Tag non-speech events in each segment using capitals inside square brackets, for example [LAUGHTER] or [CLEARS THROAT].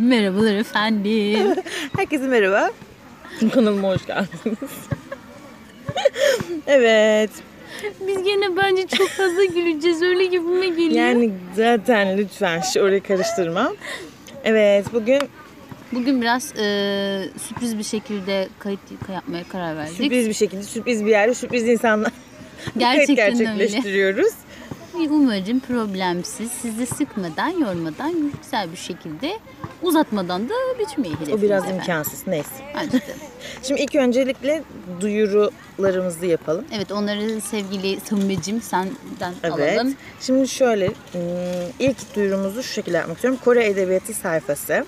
Merhabalar efendim. [LAUGHS] Herkese merhaba. Kanalıma hoş geldiniz. evet. Biz gene bence çok fazla güleceğiz. Öyle gibime geliyor. Yani zaten lütfen orayı karıştırma. Evet bugün Bugün biraz e, sürpriz bir şekilde kayıt yapmaya karar verdik. sürpriz bir şekilde sürpriz bir yerde sürpriz insanla Gerçekten kayıt öyle. gerçekleştiriyoruz. Umarım problemsiz, sizi sıkmadan, yormadan, güzel bir şekilde uzatmadan da bitmeyi hedefliyoruz. O biraz efendim. imkansız neyse. Bence de. [LAUGHS] Şimdi ilk öncelikle duyurularımızı yapalım. Evet onları sevgili Sammecim senden Evet. alalım. Şimdi şöyle ım, ilk duyurumuzu şu şekilde yapmak istiyorum. Kore Edebiyatı sayfası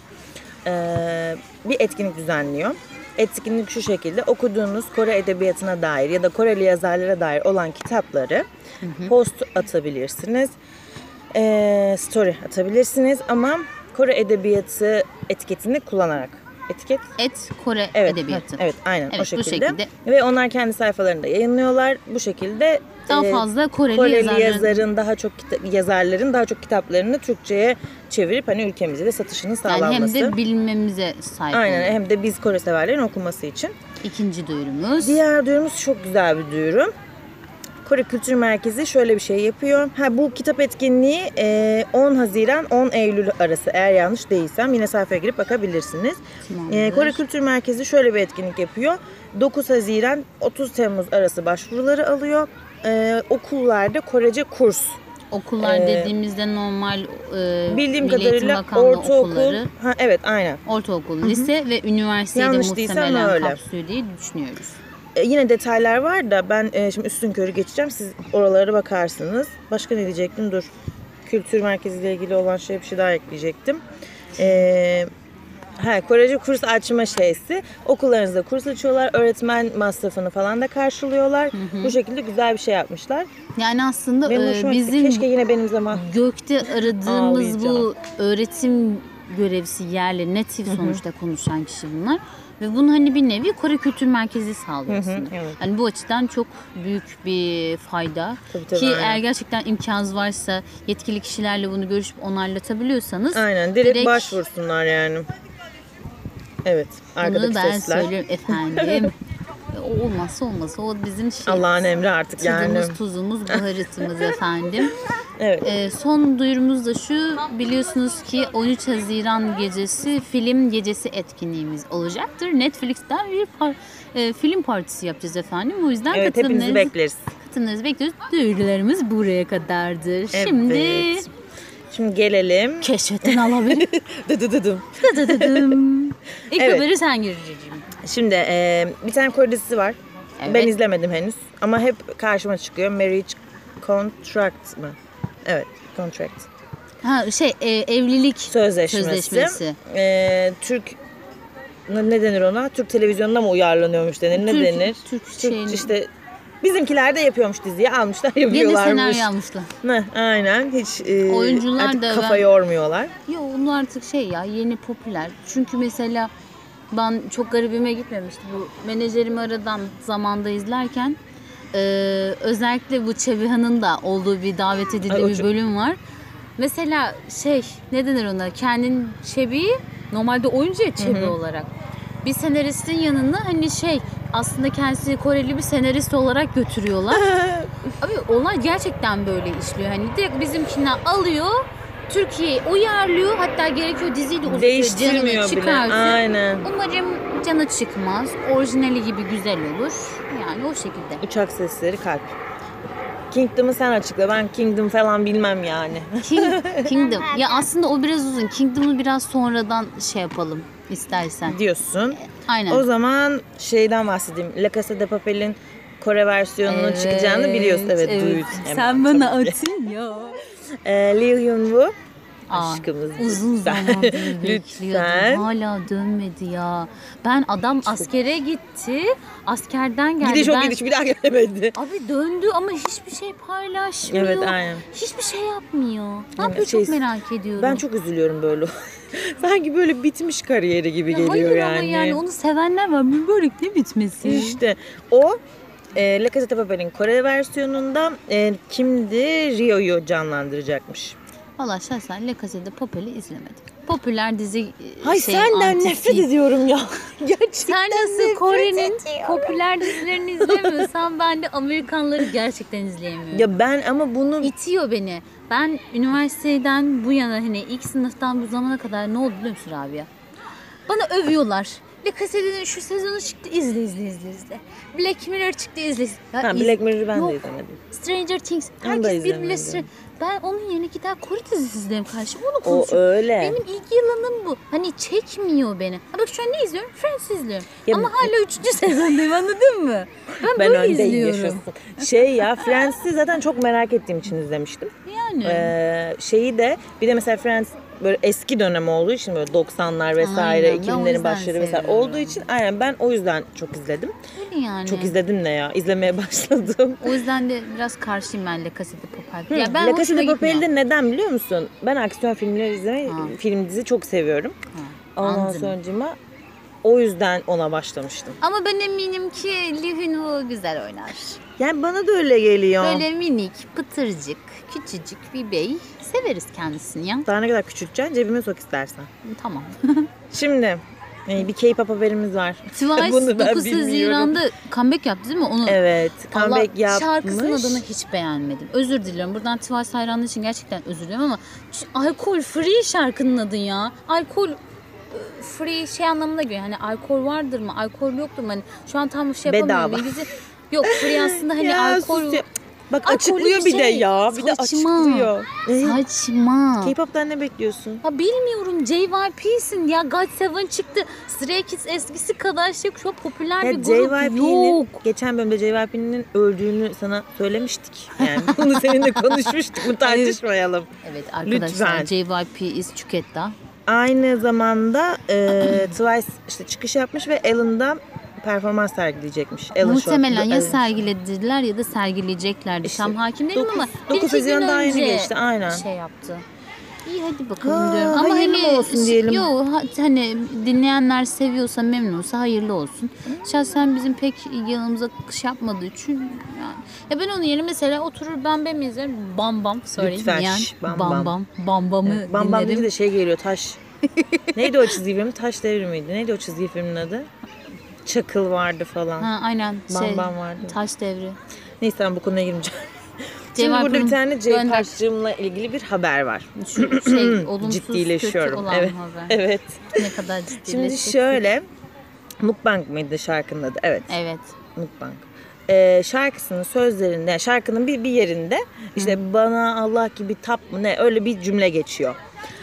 eee, bir etkinlik düzenliyor. Etkinlik şu şekilde okuduğunuz Kore Edebiyatı'na dair ya da Koreli yazarlara dair olan kitapları post atabilirsiniz. Eee, story atabilirsiniz ama Kore Edebiyatı etiketini kullanarak. Etiket Et Kore Evet, Edebiyatı. evet aynen Evet, o bu şekilde. şekilde. Ve onlar kendi sayfalarında yayınlıyorlar. Bu şekilde Daha e, fazla Koreli, Koreli yazarların yazarın daha çok yazarların daha çok kitaplarını Türkçe'ye çevirip hani ülkemizde de satışının yani sağlanması. hem de bilmemize sahip Aynen oluyor. hem de biz Kore severlerin okuması için. İkinci duyurumuz. Diğer duyurumuz çok güzel bir duyuru. Kore Kültür Merkezi şöyle bir şey yapıyor. Ha bu kitap etkinliği e, 10 Haziran 10 Eylül arası eğer yanlış değilsem yine sayfaya girip bakabilirsiniz. Tamamdır. E, Kore Kültür Merkezi şöyle bir etkinlik yapıyor. 9 Haziran 30 Temmuz arası başvuruları alıyor. E, okullarda Korece kurs. Okullar Ee, dediğimizde normal e, Bildiğim Milli kadarıyla ortaokul. okulları, Ha evet aynen. ortaokul, lise ve üniversiteyi Yanlış muhtemelen öyle. kapsıyor diye düşünüyoruz. E, yine detaylar var da ben e, şimdi üstün körü geçeceğim. Siz oralara bakarsınız. Başka ne diyecektim? Dur. Kültür merkeziyle ilgili olan şey bir şey daha ekleyecektim. E, ha, Korece kurs açma şeysi. Okullarınızda kurs açıyorlar. Öğretmen masrafını falan da karşılıyorlar. Bu şekilde güzel bir şey yapmışlar. Yani aslında e, bizim Keşke yine benim zaman. gökte aradığımız bu öğretim görevlisi yerli natif sonuçta konuşan kişi bunlar. Ve bunu hani bir nevi Kore Kültür Merkezi sağlıyor Hı hı, aslında. evet. Hani bu açıdan çok büyük bir fayda. Tabii, tabii, Ki aynen. eğer gerçekten imkanınız varsa yetkili kişilerle bunu görüşüp onaylatabiliyorsanız Aynen. Direkt, direkt- başvursunlar yani. Evet. Bunu ben sesler. söylüyorum efendim. [LAUGHS] O olmazsa olmaz. O bizim şey. Allah'ın emri artık yani. Tadımız, tuzumuz, baharatımız [LAUGHS] efendim. Evet. Ee, son duyurumuz da şu. Biliyorsunuz ki 13 Haziran gecesi film gecesi etkinliğimiz olacaktır. Netflix'ten bir par- e, film partisi yapacağız efendim. O yüzden Evet hepinizi katılımlarınızı- bekleriz. katılımlarınızı bekliyoruz. Duyurularımız buraya kadardır. Şimdi Evet. Şimdi gelelim. keşfetten alabilir. [LAUGHS] Dıdıdıdım. Dıdıdıdım. [LAUGHS] İlk Evet. haberi sen gireceğim. Şimdi e, bir tane Kore dizisi var. Evet. Ben izlemedim henüz. Ama hep karşıma çıkıyor. Marriage Contract mı? Evet. Contract. Ha şey e, evlilik Sözleşmesi. Sözleşmesi. E, Türk ne denir ona? Türk televizyonunda mı uyarlanıyormuş denir? Ne Türk- denir? Türk Türk şeyini- işte bizimkiler de yapıyormuş diziyi. Almışlar Yeni yapıyorlarmış. senaryo almışlar. Ne, aynen. Hiç e, Oyuncular artık da kafa ben- yormuyorlar. Ya onlar artık şey ya yeni popüler. Çünkü mesela ben çok garibime gitmemişti. Bu menajerimi aradan zamanda izlerken e, özellikle bu Çebihan'ın da olduğu bir davet edildiği bir bölüm var. Mesela şey ne denir ona? Kendin Çebi'yi normalde oyuncu ya Çebi olarak. Bir senaristin yanına hani şey aslında kendisi Koreli bir senarist olarak götürüyorlar. [LAUGHS] Abi olay gerçekten böyle işliyor. Hani direkt bizimkinden alıyor, Türkiye'ye uyarlıyor. Hatta gerekiyor diziyi de uzutuyor, Değiştirmiyor bile. Aynen. Umarım canı çıkmaz. Orijinali gibi güzel olur. Yani o şekilde. Uçak sesleri kalp. Kingdom'u sen açıkla. Ben Kingdom falan bilmem yani. King, [LAUGHS] Kingdom. Ya aslında o biraz uzun. Kingdom'u biraz sonradan şey yapalım istersen. Diyorsun. Aynen. O zaman şeyden bahsedeyim. La Casa de Papel'in Kore versiyonunun çıkacağını biliyorsun. Evet, duydum. Sen bana atın ya. [LAUGHS] Ee, Lee Hyun-woo. Aa, Aşkımız Uzun lütfen. zamandır [LAUGHS] bekliyordum. Hala dönmedi ya. Ben adam askere gitti. Askerden geldi. Gidiş o ben... gidiş bir daha gelemedi. Abi döndü ama hiçbir şey paylaşmıyor. Evet, aynen. Hiçbir şey yapmıyor. Ne yapıyor şey- çok merak ediyorum. Ben çok üzülüyorum böyle. [LAUGHS] Sanki böyle bitmiş kariyeri gibi Ya geliyor Hayır yani. ama yani onu sevenler var. Mübarek ne bitmesi? İşte o e, La Casa de Papel'in Kore versiyonunda e, kimdi? Rio'yu canlandıracakmış. Valla şahsen Le Casa de Papel'i izlemedim. Popüler dizi e, Hay şey, senden antik nefret değil. ediyorum ya. [LAUGHS] Gerçekten Sen nasıl Kore'nin popüler dizilerini izlemiyorsan ben de Amerikanları gerçekten izleyemiyorum. Ya ben ama bunu İtiyor beni. Ben üniversiteden bu yana hani ilk sınıftan bu zamana kadar ne oldu biliyor musun Rabia? Bana övüyorlar. Le Case'nin şu sezonu çıktı izle izle izle izle. Black Mirror çıktı izle. izle. Ya ha, iz- Black Mirror'ı ben Yok. de izlemedim. Stranger Things. Da Herkes birbirine izlemedim. Stranger. Ben onun yerine gider Kore dizisi izlerim kardeşim. Onu O konuşuyorum. öyle. Benim ilgi alanım bu. Hani çekmiyor beni. Ha bak şu an ne izliyorum? Friends izliyorum. Ya- Ama hala üçüncü [LAUGHS] sezondayım anladın mı? Ben, ben böyle öndeyim izliyorum. yaşasın. Şey ya Friends'i zaten çok merak ettiğim için izlemiştim. Yani. Ee, şeyi de bir de mesela Friends böyle eski dönem olduğu için böyle 90'lar vesaire Aynen, ben o 2000'lerin yüzden başları vesaire olduğu için aynen ben o yüzden çok izledim. Öyle yani. Çok izledim ne ya? İzlemeye [LAUGHS] başladım. O yüzden de biraz karşıyım ben Le Casa de Papel. Hı, Ya ben La Casa de. Papel'de neden biliyor musun? Ben aksiyon filmleri izlemeyi, Ha. film dizi çok seviyorum. Ha, Ondan sonucuma o yüzden ona başlamıştım. Ama ben eminim ki Lee Hun-woo güzel oynar. Yani bana da öyle geliyor. Böyle minik, pıtırcık, küçücük bir bey. Severiz kendisini ya. Daha ne kadar küçülteceksin cebime sok istersen. Tamam. [LAUGHS] Şimdi e, bir K-pop haberimiz var. [LAUGHS] Twice Bunu ben 9 bilmiyorum. Haziran'da comeback yaptı değil mi? Onu Evet, Allah, comeback yapmış. şarkısının adını hiç beğenmedim. Özür diliyorum. Buradan Twice hayranlığı için gerçekten özür diliyorum ama alkol free şarkının adı ya. Alkol e, free şey anlamına geliyor. Hani alkol vardır mı? Alkol yoktur mu? Hani şu an tam şey yapamıyorum. Bedava. Yok free aslında [LAUGHS] hani Ya alkol sus ya. Bak Alkollü açıklıyor bir bir de şey. ya. Bir de Saçma. açıklıyor. E, saçma. K-pop'tan ne bekliyorsun? Ha bilmiyorum JYP'sin ya God Seven çıktı. Stray Kids eskisi kadar şey çok popüler Ya bir grup yok. Geçen bölümde JYP'nin öldüğünü sana söylemiştik. Yani [LAUGHS] bunu seninle konuşmuştuk. Bunu tartışmayalım. Evet arkadaşlar Lütfen. JYP is Çüketta. Aynı zamanda e, Twice işte çıkış yapmış ve Ellen'da performans sergileyecekmiş. Ellen Muhtemelen Short- ya Ellen- sergilediler ya da sergileyeceklerdi. İşte Tam hakim değilim dokuz- ama dokuz bir iki gün Haziran daha yeni önce geçti, aynen. şey yaptı. İyi hadi bakalım Ha, diyorum. Ama hayırlı hani olsun diyelim. Yo, ha- hani dinleyenler seviyorsa memnunsa hayırlı olsun. Şahsen bizim pek yanımıza şey yapmadığı için yani. Ya ben onun yerine mesela oturur ben ben izlerim. Bam bam söyleyeyim Lütfen, yani. şş, Bam bam Bam. bam. Bam bamı Bam Bam dinlerim. de şey geliyor taş. [LAUGHS] Neydi o çizgi film? Taş devri miydi? Neydi o çizgi filmin adı? Çakıl vardı falan. Ha aynen Bam şey vardı. taş devri. Neyse ben bu konuya girmeyeceğim. [LAUGHS] Şimdi Cevabını burada bir tane J gönder. Park'cığımla ilgili bir haber var. Şu şey [CLEARS THROAT] olumsuz Ciddileşiyorum. kötü olan Evet. haber. Evet. Ne kadar ciddileşeceksin. Şimdi şöyle Mukbang mıydı şarkının adı? Evet. Evet. Mukbang. Ee, şarkısının sözlerinde, şarkının bir, bir yerinde işte bana Allah gibi tap mı ne öyle bir cümle geçiyor.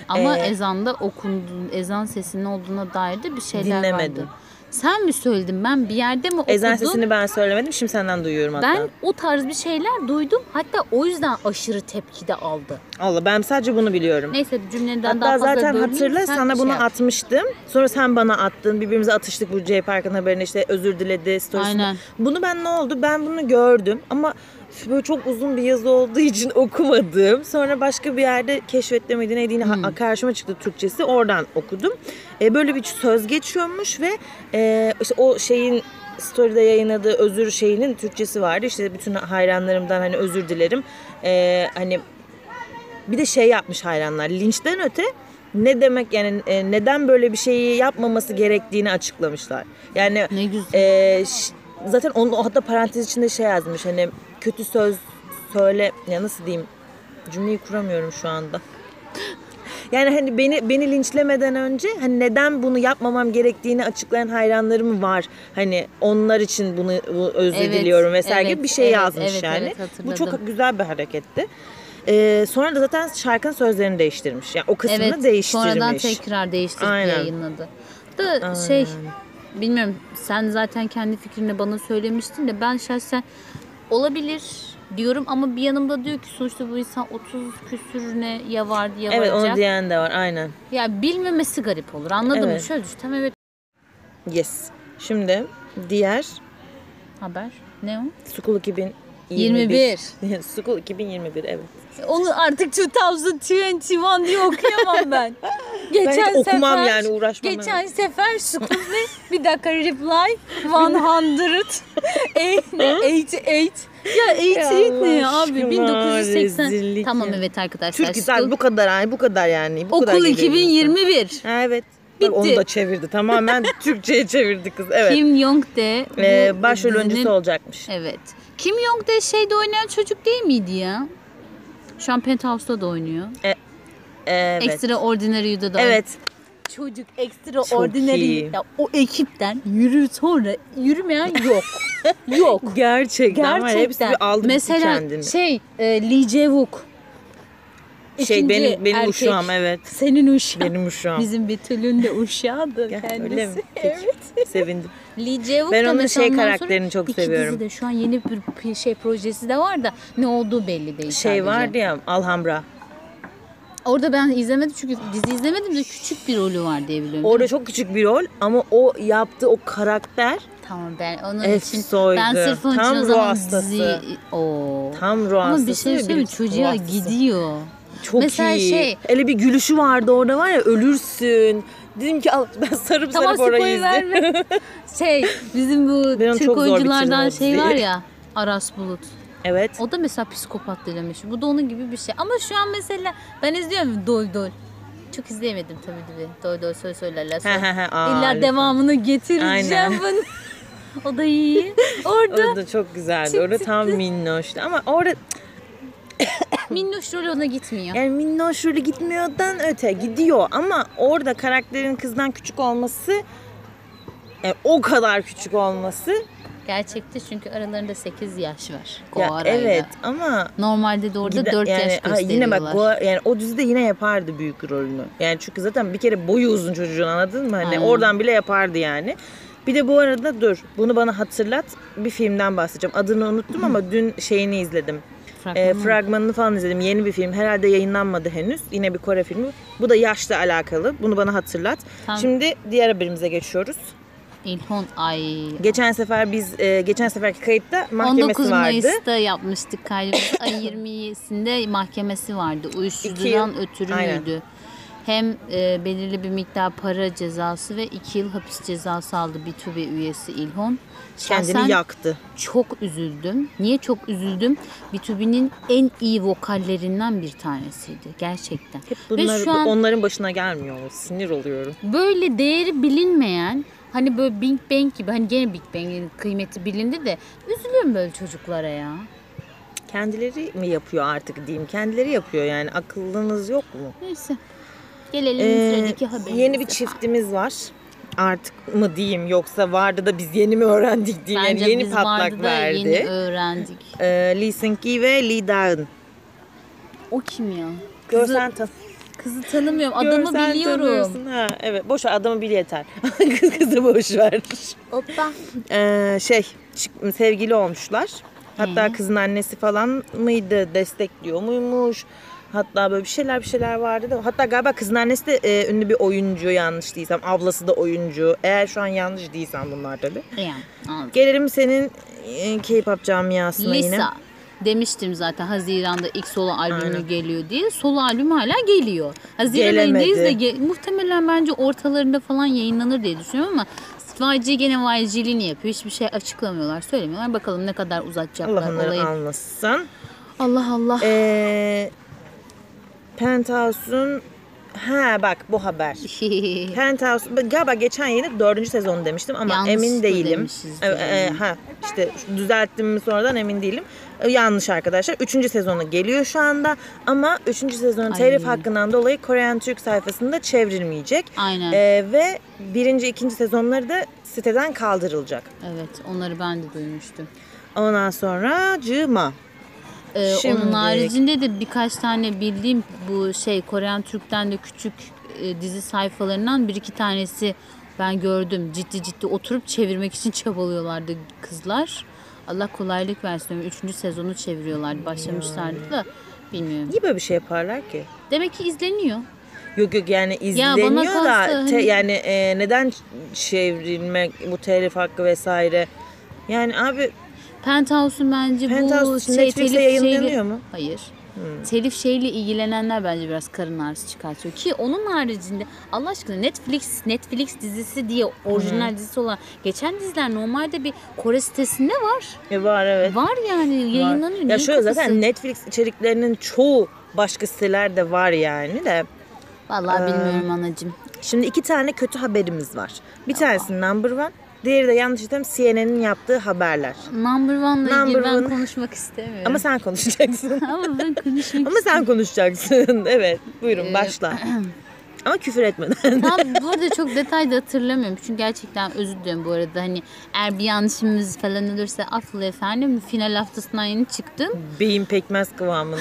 Ama Ee, ezanda okundu, ezan sesinin olduğuna dair de bir şeyler Dinlemedim. vardı. Sen mi söyledin? Ben bir yerde mi okudum? Ezan sesini ben söylemedim. Şimdi senden duyuyorum hatta. Ben o tarz bir şeyler duydum. Hatta o yüzden aşırı tepki de aldı. Allah ben sadece bunu biliyorum. Neyse cümleden Hatta daha fazla zaten hatırla sen sana şey bunu yap. atmıştım. Sonra sen bana attın. Birbirimize atıştık bu J Park'ın haberine işte özür diledi storiesinde. Aynen. Bunu ben ne oldu? Ben bunu gördüm ama böyle çok uzun bir yazı olduğu için [LAUGHS] okumadım. Sonra başka bir yerde yine ha- Hmm. karşıma çıktı Türkçesi. Oradan okudum. E, böyle bir söz geçiyormuş ve e, işte o şeyin story'de yayınladığı özür şeyinin Türkçesi vardı. İşte bütün hayranlarımdan hani özür dilerim. E, hani bir de şey yapmış hayranlar. Linçten öte ne demek yani e, neden böyle bir şeyi yapmaması gerektiğini açıklamışlar. Yani Ne güzel. e, zaten onun hatta parantez içinde şey yazmış hani kötü söz söyle ya nasıl diyeyim cümleyi kuramıyorum şu anda. Yani hani beni beni linçlemeden önce hani neden bunu yapmamam gerektiğini açıklayan hayranlarım var. Hani onlar için bunu bu özür Evet, diliyorum vesaire gibi evet, bir şey evet, yazmış evet, yani. evet, bu çok güzel bir hareketti. Ee, sonra da zaten şarkının sözlerini değiştirmiş. Yani o kısmını evet. değiştirmiş. Sonradan tekrar değiştirip Aynen. yayınladı. Da şey bilmiyorum sen zaten kendi fikrini bana söylemiştin de ben şahsen olabilir diyorum ama bir yanımda diyor ki sonuçta bu insan 30 küsürüne ya vardı ya Evet varacak. onu diyen de var aynen. Ya bilmemesi garip olur anladın mı? Evet. Şöyle düşün tamam evet Yes. Şimdi diğer haber. Ne o? School 2021. 21. [LAUGHS] School 2021 evet. Onu artık 2021 diye okuyamam ben. [LAUGHS] Geçen Ben okumam sefer, yani uğraşmam. Geçen sefer School'de bir dakika reply 100 [LAUGHS] eight, ne, 88 ya 88 ne ya abi? aşkına, 1980. rezillik Tamam ya. evet arkadaşlar. Türk güzel bu kadar yani bu kadar yani. Bu kadar Okul insan. 2021. Ha, evet. Bitti. Onu da çevirdi. Tamamen [LAUGHS] Türkçe'ye çevirdi kız. Evet. Kim Jong-de bu Ee, başrol dizinin- oyuncusu olacakmış. Evet. Kim Jong-de şeyde oynayan çocuk değil miydi ya? Şu an Penthouse'da da oynuyor. Evet. Extraordinary'de de oynuyor. Evet. Çocuk Extraordinary. iyi. Ya, o ekipten yürü sonra yürümeyen yok. [LAUGHS] yok. Gerçekten. Hepsi Gerçekten. bir aldı Mesela kendini. şey e, Lee Jae-wook. Şey benim benim erkek. uşağım evet. Senin uşağın. Benim uşağım. Bizim Betül'ün de uşağıdır Ya, kendisi. öyle mi? Peki. Sevindim. Lee Ben onun şey karakterini çok iki seviyorum. dizide şu an yeni bir şey projesi de var da ne olduğu belli değil Şey sadece. vardı ya Alhambra. Orada ben izlemedim çünkü dizi izlemedim de küçük bir rolü var diye biliyorum. Orada çok küçük bir rol ama o yaptığı o karakter Tamam ben onun Efsoydu. için ben sırf onun için Tam o ruh zaman dizi... Oo. tam ruh Ama bir şey söyleyeyim mi? çocuğa gidiyor. Çok Mesela iyi. şey- Öyle bir gülüşü vardı orada var ya ölürsün. Dedim ki al ben sarıp Tamam sarıp orayı verme. [LAUGHS] şey bizim bu Ben onu Türk oyunculardan şey var diziyi. ya Aras Bulut. Evet. O da mesela psikopat demiş. Bu da onun gibi bir şey. Ama şu an mesela ben izliyorum Dol Dol. Çok izleyemedim tabii tabii. Dol Dol söyle söylerler. Aa, İlla lütfen. devamını getireceğim bunu. [LAUGHS] o da iyi. [LAUGHS] Orada O da çok güzeldi. Çık orada tam minnoştu. Ama orada [COUGHS] minnoş rol ona gitmiyor. yani minnoş rolü gitmiyordan öte gidiyor. Ama orada karakterin kızdan küçük olması yani o kadar küçük olması Gerçekte çünkü aralarında 8 yaş var. ya Goara'yla. evet ama Normalde de orada Gide- 4 yani, yaş gösteriyorlar. yine bak Goa- yani o dizide yine yapardı büyük rolünü. Yani çünkü zaten bir kere boyu uzun çocuğun anladın mı? Hani Aynen. oradan bile yapardı yani. Bir de bu arada dur bunu bana hatırlat bir filmden bahsedeceğim. Adını unuttum ama dün şeyini izledim. Fragmanı E, fragmanını falan izledim. Yeni bir film. Herhalde yayınlanmadı henüz. Yine bir Kore filmi. Bu da yaşla alakalı. Bunu bana hatırlat. Tamam. Şimdi diğer haberimize geçiyoruz. İlhon ay. Geçen sefer biz e, geçen seferki kayıtta mahkemesi 19 vardı. Mayıs'ta yapmıştık kaydımızı. Ay 20'sinde mahkemesi vardı. Uyuşturucudan yıl- ötürü Aynen. müydü? Hem e, belirli bir miktar para cezası ve 2 yıl hapis cezası aldı B2B üyesi İlhon. Kendini Şahsen yaktı. çok üzüldüm. Niye çok üzüldüm? B2B'nin en iyi vokallerinden bir tanesiydi gerçekten. Hep Ve bunlar şu an onların başına gelmiyor. Sinir oluyorum. böyle değeri bilinmeyen hani böyle Big Bang gibi hani gene Big Bang'in kıymeti bilindi de üzülüyorum böyle çocuklara ya. Kendileri mi yapıyor artık diyeyim. Kendileri yapıyor yani. Akıllınız yok mu? Neyse. Gelelim Ee, sıradaki haberimize. yeni bir çiftimiz var. Artık mı diyeyim yoksa vardı da biz yeni mi öğrendik diyeyim. Bence yani yeni biz patlak vardı da verdi. yeni öğrendik. Ee, Lee Seung-gi ve Lee Da-eun. O kim ya? Görsen tan Kızı tanımıyorum. Adamı görsen biliyorum. tanıyorsun. Ha, evet boş ver adamı bil yeter. [LAUGHS] Kız kızı boş ver. Hoppa. Ee, şey sevgili olmuşlar. Hatta Hı. kızın annesi falan mıydı destekliyor muymuş? Hatta böyle bir şeyler bir şeyler vardı da. Hatta galiba kızın annesi de e, ünlü bir oyuncu yanlış değilsem. Ablası da oyuncu. Eğer şu an yanlış değilsem bunlar tabii. Yani anladım. Gelelim senin e, K-pop camiasına yine. Lisa. Demiştim zaten Haziran'da ilk solo albümü Aynen. geliyor diye. Solo albüm hala geliyor. Haziran Gelemedi. ayındayız da ge- muhtemelen bence ortalarında falan yayınlanır diye düşünüyorum ama YG gene YG'liğini yapıyor. Hiçbir şey açıklamıyorlar, söylemiyorlar. Bakalım ne kadar uzatacaklar Allah onları olayı. almasın. Allah Allah. Ee, Penthouse'un Ha bak bu haber. [LAUGHS] Penthouse galiba geçen yeni dördüncü sezonu demiştim ama Yanlış emin değilim. E, e, ha işte düzelttim mi sonradan emin değilim. E, yanlış arkadaşlar. Üçüncü sezonu geliyor şu anda ama üçüncü sezonun Ay. telif hakkından dolayı Korean Türk sayfasında çevrilmeyecek. Aynen. E, ve birinci, ikinci sezonları da siteden kaldırılacak. Evet, onları ben de duymuştum. Ondan sonra Cıma. Ee, Şimdi- Onun haricinde de birkaç tane bildiğim bu şey Korean Türk'ten de küçük e, dizi sayfalarından bir iki tanesi ben gördüm. Ciddi ciddi oturup çevirmek için [LAUGHS] çabalıyorlardı kızlar. Allah kolaylık versin. Üçüncü sezonu çeviriyorlardı. Başlamışlardı da bilmiyorum. Niye böyle bir şey yaparlar ki? Demek ki izleniyor. Yok yok yani bana izleniyor da kalsa te- hani- yani e, neden çevrilmek bu telif hakkı vesaire? Yani abi Penthouse'un bence bu Penthouse şey Netflix'te telif yayınlanıyor şeyi- mu? Hayır. Telif şeyle ilgilenenler bence biraz karın ağrısı çıkartıyor. Ki onun haricinde Allah aşkına Netflix Netflix dizisi diye orijinal dizisi olan geçen diziler normalde bir Kore sitesinde var. E, var evet. Var yani Var. yayınlanıyor. Ya şöyle kafası? zaten Netflix içeriklerinin çoğu başka sitelerde var yani de. Vallahi Ee, bilmiyorum anacığım. Şimdi iki tane kötü haberimiz var. Bir tanesi number one. Diğeri de yanlış hatırlamıyorum CNN'in yaptığı haberler. Number One'la ilgili Number ben one. konuşmak istemiyorum. Ama sen konuşacaksın. [LAUGHS] Ama ben konuşmak Ama sen konuşacaksın. [LAUGHS] Evet. Buyurun Ee, başla. [CLEARS THROAT] Ama küfür etmeden. Tam bu [LAUGHS] arada çok detayda hatırlamıyorum. Çünkü gerçekten özür diliyorum bu arada. Hani eğer bir yanlışımız falan olursa affola efendim. Final haftasından yeni çıktım. Beyin pekmez kıvamında.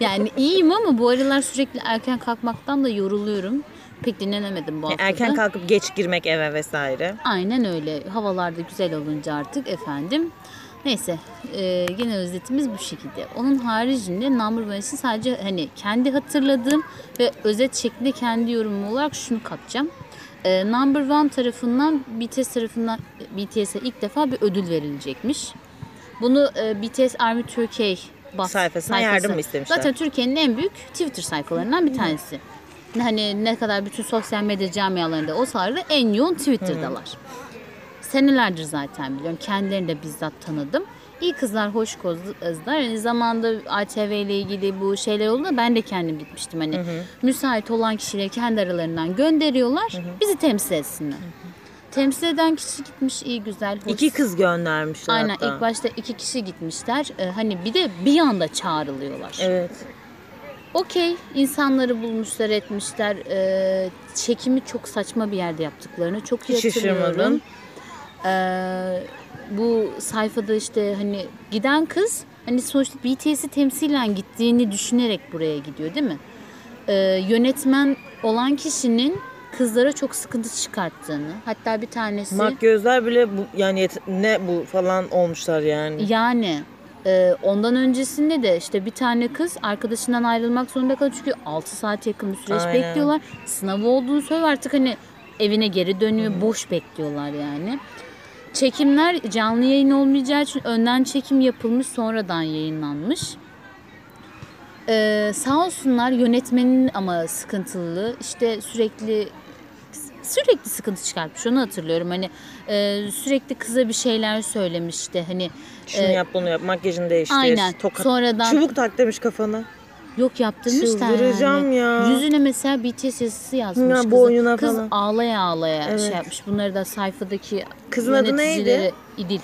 Yani iyiyim ama bu aralar sürekli erken kalkmaktan da yoruluyorum. Pek dinlenemedim bu hafta. Erken kalkıp geç girmek eve vesaire. Aynen öyle. Havalarda güzel olunca artık efendim. Neyse e, gene özetimiz bu şekilde. Onun haricinde Number One için sadece hani kendi hatırladığım ve özet şeklinde kendi yorumum olarak şunu katacağım. E, Number One tarafından BTS tarafından BTS'e ilk defa bir ödül verilecekmiş. Bunu e, BTS Army Türkiye Sayfasına yardım mı istemişler? Zaten Türkiye'nin en büyük Twitter sayfalarından bir tanesi. Hani ne kadar bütün sosyal medya camialarında olsalar da en yoğun Twitter'dalar. Senelerdir zaten biliyorum. Kendilerini de bizzat tanıdım. İyi kızlar, hoş kızlar. Yani zamanında ATV ile ilgili bu şeyler olduğunda ben de kendim gitmiştim. Hani müsait olan kişileri kendi aralarından gönderiyorlar. Bizi temsil etsinler. Temsil eden kişi gitmiş iyi güzel. Hoş. İki kız göndermişler Aynen hatta. ilk başta iki kişi gitmişler. Ee, hani bir de bir anda çağrılıyorlar. Evet. Okey insanları bulmuşlar etmişler. Ee, çekimi çok saçma bir yerde yaptıklarını çok iyi Hiç hatırlıyorum. Ee, bu sayfada işte hani giden kız hani sonuçta BTS'i temsilen gittiğini düşünerek buraya gidiyor değil mi? Ee, yönetmen olan kişinin kızlara çok sıkıntı çıkarttığını hatta bir tanesi Makyözler bile bu, yani yet- ne bu falan olmuşlar yani. Yani e, ondan öncesinde de işte bir tane kız arkadaşından ayrılmak zorunda kalıyor çünkü 6 saat yakın bir süreç Aynen. bekliyorlar. Sınavı olduğunu söylüyor artık hani evine geri dönüyor. Boş bekliyorlar yani. Çekimler canlı yayın olmayacağı için önden çekim yapılmış sonradan yayınlanmış. Ee, sağ olsunlar yönetmenin ama sıkıntılı işte sürekli sürekli sıkıntı çıkartmış onu hatırlıyorum hani e, sürekli kıza bir şeyler söylemişti hani Şunu e, yap bunu yap makyajını değiştir. aynen Tokat. sonradan Çubuk tak demiş kafana. yok yaptırmışlar Çıldıracağım yani. ya. yüzüne mesela BTS yazısı yazmış Ya, boynuna kız falan. ağlaya ağlaya Evet. şey yapmış bunları da sayfadaki Kızın adı neydi? İdil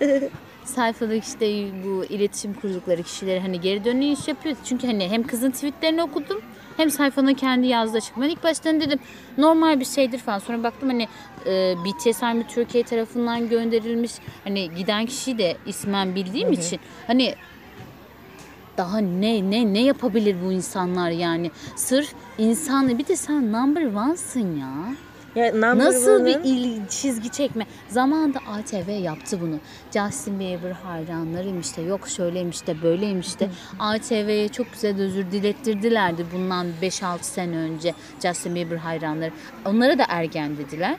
[LAUGHS] sayfadaki işte bu iletişim kurdukları kişileri hani geri dönüş yapıyor. Çünkü hani hem kızın tweetlerini okudum hem sayfanın kendi yazdığı açık. Ben ilk baştan dedim normal bir şeydir falan. Sonra baktım hani e, BTS Army Türkiye tarafından gönderilmiş. Hani giden kişiyi de ismen bildiğim için hani daha ne ne ne yapabilir bu insanlar yani? Sırf insanı bir de sen number one'sın ya. Ya, Nasıl bir il, çizgi çekme. Zamanında ATV yaptı bunu. Justin Bieber hayranlarıymış da yok şöyleymiş de böyleymiş de. ATV'ye çok güzel özür dilettirdilerdi bundan 5-6 sene önce Justin Bieber hayranları. Onlara da ergen dediler.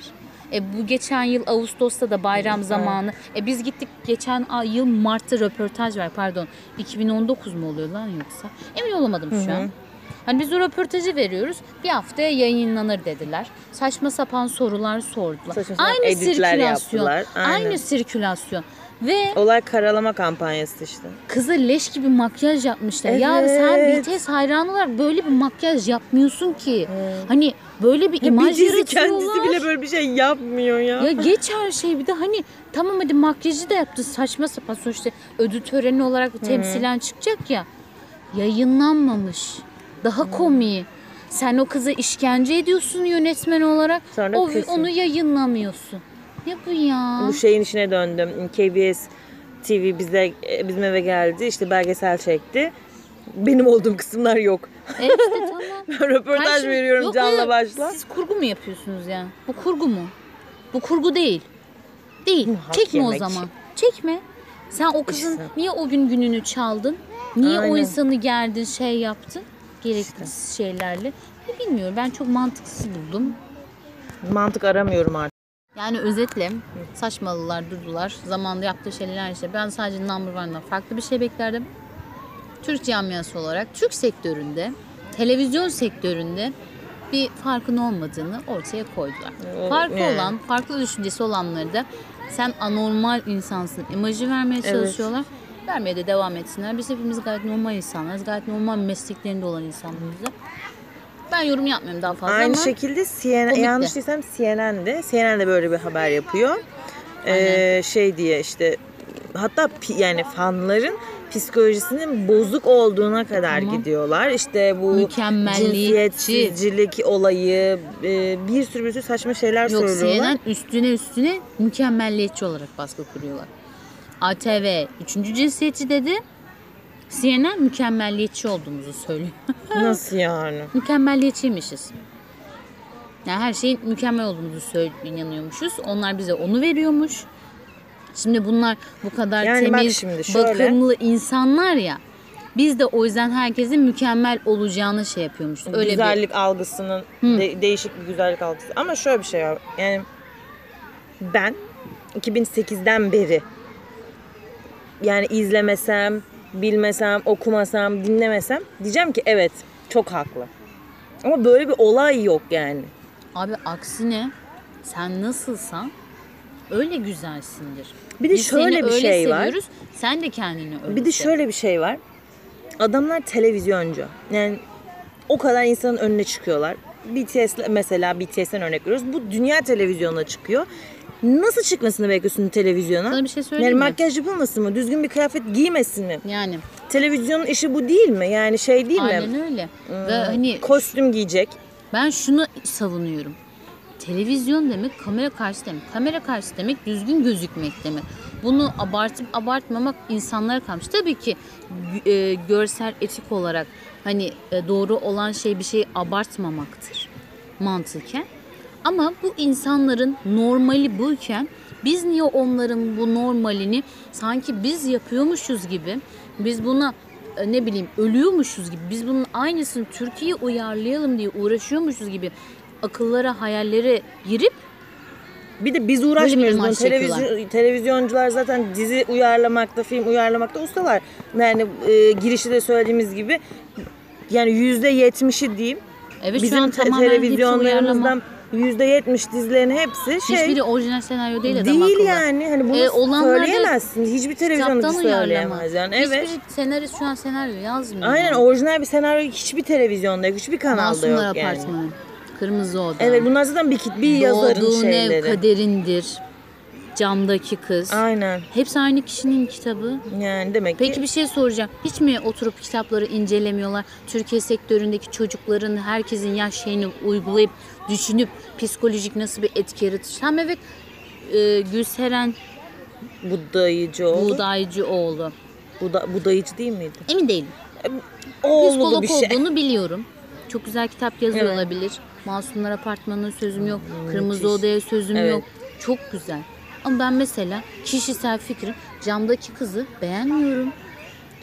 E, bu geçen yıl Ağustos'ta da bayram zamanı. E, biz gittik geçen yıl Mart'ta röportaj var pardon. 2019 mu oluyor lan yoksa? Emin olamadım şu an. Hani biz o röportajı veriyoruz. Bir haftaya yayınlanır dediler. Saçma sapan sorular sordular. Saçma sapan Aynı sirkülasyon. yaptılar. Aynen. Aynı sirkülasyon. Ve Olay karalama kampanyası işte. kızı leş gibi makyaj yapmışlar. Ya sen Evet. BTS hayranı olarak böyle bir makyaj yapmıyorsun ki. Hani böyle bir Ya imaj bir yaratıyorlar. kendisi bile böyle bir şey yapmıyor ya. Ya geç her şey bir de hani tamam hadi makyajı da yaptı saçma sapan sonuçta ödül töreni olarak temsilen çıkacak ya yayınlanmamış daha komiği sen o kıza işkence ediyorsun yönetmen olarak Sonra o, kesin. onu yayınlamıyorsun ya bu ya Bu şeyin işine döndüm. KBS TV bize bizim eve geldi. işte belgesel çekti. Benim olduğum kısımlar yok. e işte [LAUGHS] tamam Röportaj şey- veriyorum Yok, canla hayır. başla. Siz kurgu mu yapıyorsunuz ya? Bu kurgu mu? Bu kurgu değil. Değil. Hak Çekme yemek. o zaman. Çekme. Sen o kızın İşte. niye o gün gününü çaldın? Niye o Aynen. insanı gerdin şey yaptın? Gereksiz şeylerle. Ne bilmiyorum. Ben çok mantıksız buldum. Mantık aramıyorum artık. Yani özetle saçmalılar durdular. Zamanında yaptığı şeyler işte. Ben sadece number one'dan farklı bir şey beklerdim. Türk camiası olarak Türk sektöründe, televizyon sektöründe bir farkın olmadığını ortaya koydular. Farkı yani. olan, farklı düşüncesi olanları da sen anormal insansın imajı vermeye Evet. Vermeye de devam etsinler. Biz hepimiz gayet normal insanlarız. Gayet normal mesleklerinde olan insanlarız da. Ben yorum yapmıyorum daha fazla Aynı ama şekilde CNN, komikti. yanlış değilsem CNN'de, CNN de böyle bir haber yapıyor. Ee, şey diye işte hatta pi- yani fanların psikolojisinin bozuk olduğuna kadar Tamam. gidiyorlar. İşte bu Mükemmelliyetçi. cinsiyetsizcilik olayı e, bir sürü bir sürü saçma şeyler Yok söylüyorlar. CNN üstüne üstüne mükemmelliyetçi olarak baskı kuruyorlar. ATV üçüncü cinsiyetçi dedi. CNN mükemmelliyetçi olduğumuzu söylüyor. [LAUGHS] Nasıl yani? mükemmelliyetçiymişiz. Yani her şeyin mükemmel olduğumuzu söyle inanıyormuşuz. Onlar bize onu veriyormuş. Şimdi bunlar bu kadar Yani bak temiz, şimdi şöyle. bakımlı insanlar ya. Biz de o yüzden herkesin mükemmel olacağını şey yapıyormuşuz. Öyle bir güzellik algısının de- değişik bir güzellik algısı. Ama şöyle bir şey var. Yani ben 2008'den beri yani izlemesem, bilmesem, okumasam, dinlemesem diyeceğim ki evet çok haklı. Ama böyle bir olay yok yani. Abi aksine sen nasılsan öyle güzelsindir. Bir de Biz şöyle seni bir öyle şey var. seviyoruz. Sen de kendini öyle Bir de sev. şöyle bir şey var. Adamlar televizyoncu. Yani o kadar insanın önüne çıkıyorlar. BTS mesela BTS'den örnek veriyoruz. Bu dünya televizyonuna çıkıyor. Nasıl çıkmasını bekliyorsun televizyona? Sana bir şey Yani söyleyeyim mi? makyaj yapılmasın mı? Düzgün bir kıyafet giymesini mi? Yani Televizyonun işi bu değil mi? Yani şey değil mi? aynen öyle. Ve hani Kostüm giyecek. ben şunu savunuyorum. Televizyon demek kamera karşı demek. Kamera karşı demek düzgün gözükmek demek. Bunu abartıp abartmamak insanlara kalmış. Tabii ki e, görsel etik olarak hani e, doğru olan şey bir şeyi abartmamaktır mantıken. Ama bu insanların normali buyken biz niye onların bu normalini sanki biz yapıyormuşuz gibi biz buna e, ne bileyim ölüyormuşuz gibi biz bunun aynısını Türkiye'ye uyarlayalım diye uğraşıyormuşuz gibi akıllara hayallere girip Bir de biz uğraşmıyoruz. Bunu televizyon, televizyoncular zaten dizi uyarlamakta, film uyarlamakta ustalar. Yani e, girişi de söylediğimiz gibi yani yüzde yetmişi diyeyim. evet Bizim şu an te- televizyonlarımızdan yüzde yetmiş dizilerin hepsi şey Hiçbiri orijinal senaryo değil adam değil akıllı. yani. Hani bunu E, da söyleyemezsin. Hiçbir uyarlama. söyleyemez yani. Evet. Hiçbir senarist şu an senaryo yazmıyor. Aynen orijinal bir senaryo hiçbir televizyonda yok, hiçbir kanalda Masumlar yok yani. Apartmanı. Kırmızı Oda. Evet bunlar zaten bir, bir yazarın Doğduğun şeyleri. ev kaderindir. Camdaki kız. Aynen. Hepsi aynı kişinin kitabı. Yani demek Peki ki bir şey soracağım. Hiç mi oturup kitapları incelemiyorlar? Türkiye sektöründeki çocukların herkesin yaş şeyini uygulayıp düşünüp psikolojik nasıl bir etki yaratır? Hem evet e, Gülseren budayıcı oğlu. Buğdaycıoğlu. Buda, budayıcı değil miydi? Emin değilim. Oğlu Psikolog bir şey. olduğunu biliyorum. Çok güzel kitap yazıyor Evet. olabilir. Masumlar Apartmanı'na sözüm yok. Müthiş. Kırmızı Oda'ya sözüm Evet. yok. Çok güzel. Ama ben mesela kişisel fikrim camdaki kızı beğenmiyorum.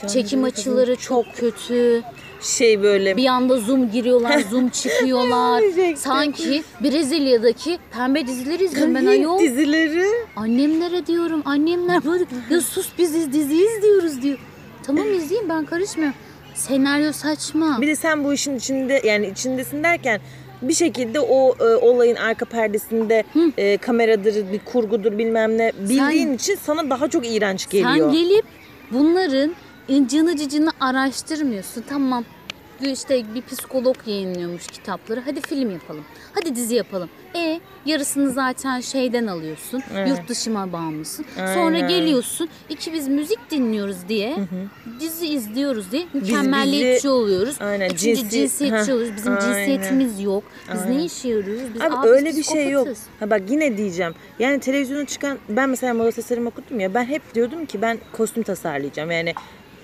Çekim kızın açıları çok kötü. Şey böyle Bir anda zoom giriyorlar, zoom [LAUGHS] çıkıyorlar. Sanki Brezilya'daki pembe dizileri izliyorum ben ayol. dizileri. Annemlere diyorum, annemler böyle ya sus biz iz- dizi izliyoruz diyor. Tamam [LAUGHS] izleyeyim ben karışmıyorum. Senaryo saçma. Bir de sen bu işin içinde yani içindesin derken bir şekilde o e, olayın arka perdesinde e, kameradır, bir kurgudur bilmem ne bildiğin için sana daha çok iğrenç geliyor. Sen gelip bunların incini cicini araştırmıyorsun. Tamam işte bir psikolog yayınlıyormuş kitapları. Hadi film yapalım. Hadi dizi yapalım. E yarısını zaten şeyden alıyorsun. Evet. Yurt dışıma bağımlısın. Sonra Aynen. geliyorsun. iki biz müzik dinliyoruz diye, dizi izliyoruz diye bizi- mükemmelliyetçi oluyoruz. Aynen, Üçüncü cinsi- cinsiyetçi Heh, oluyoruz. Bizim aynen. cinsiyetimiz yok. Biz Aynen. ne işe yarıyoruz? Biz Abi abi öyle bir şey yok. Ha bak yine diyeceğim. Yani televizyona çıkan ben mesela moda tasarım okudum ya ben hep diyordum ki ben kostüm tasarlayacağım. Yani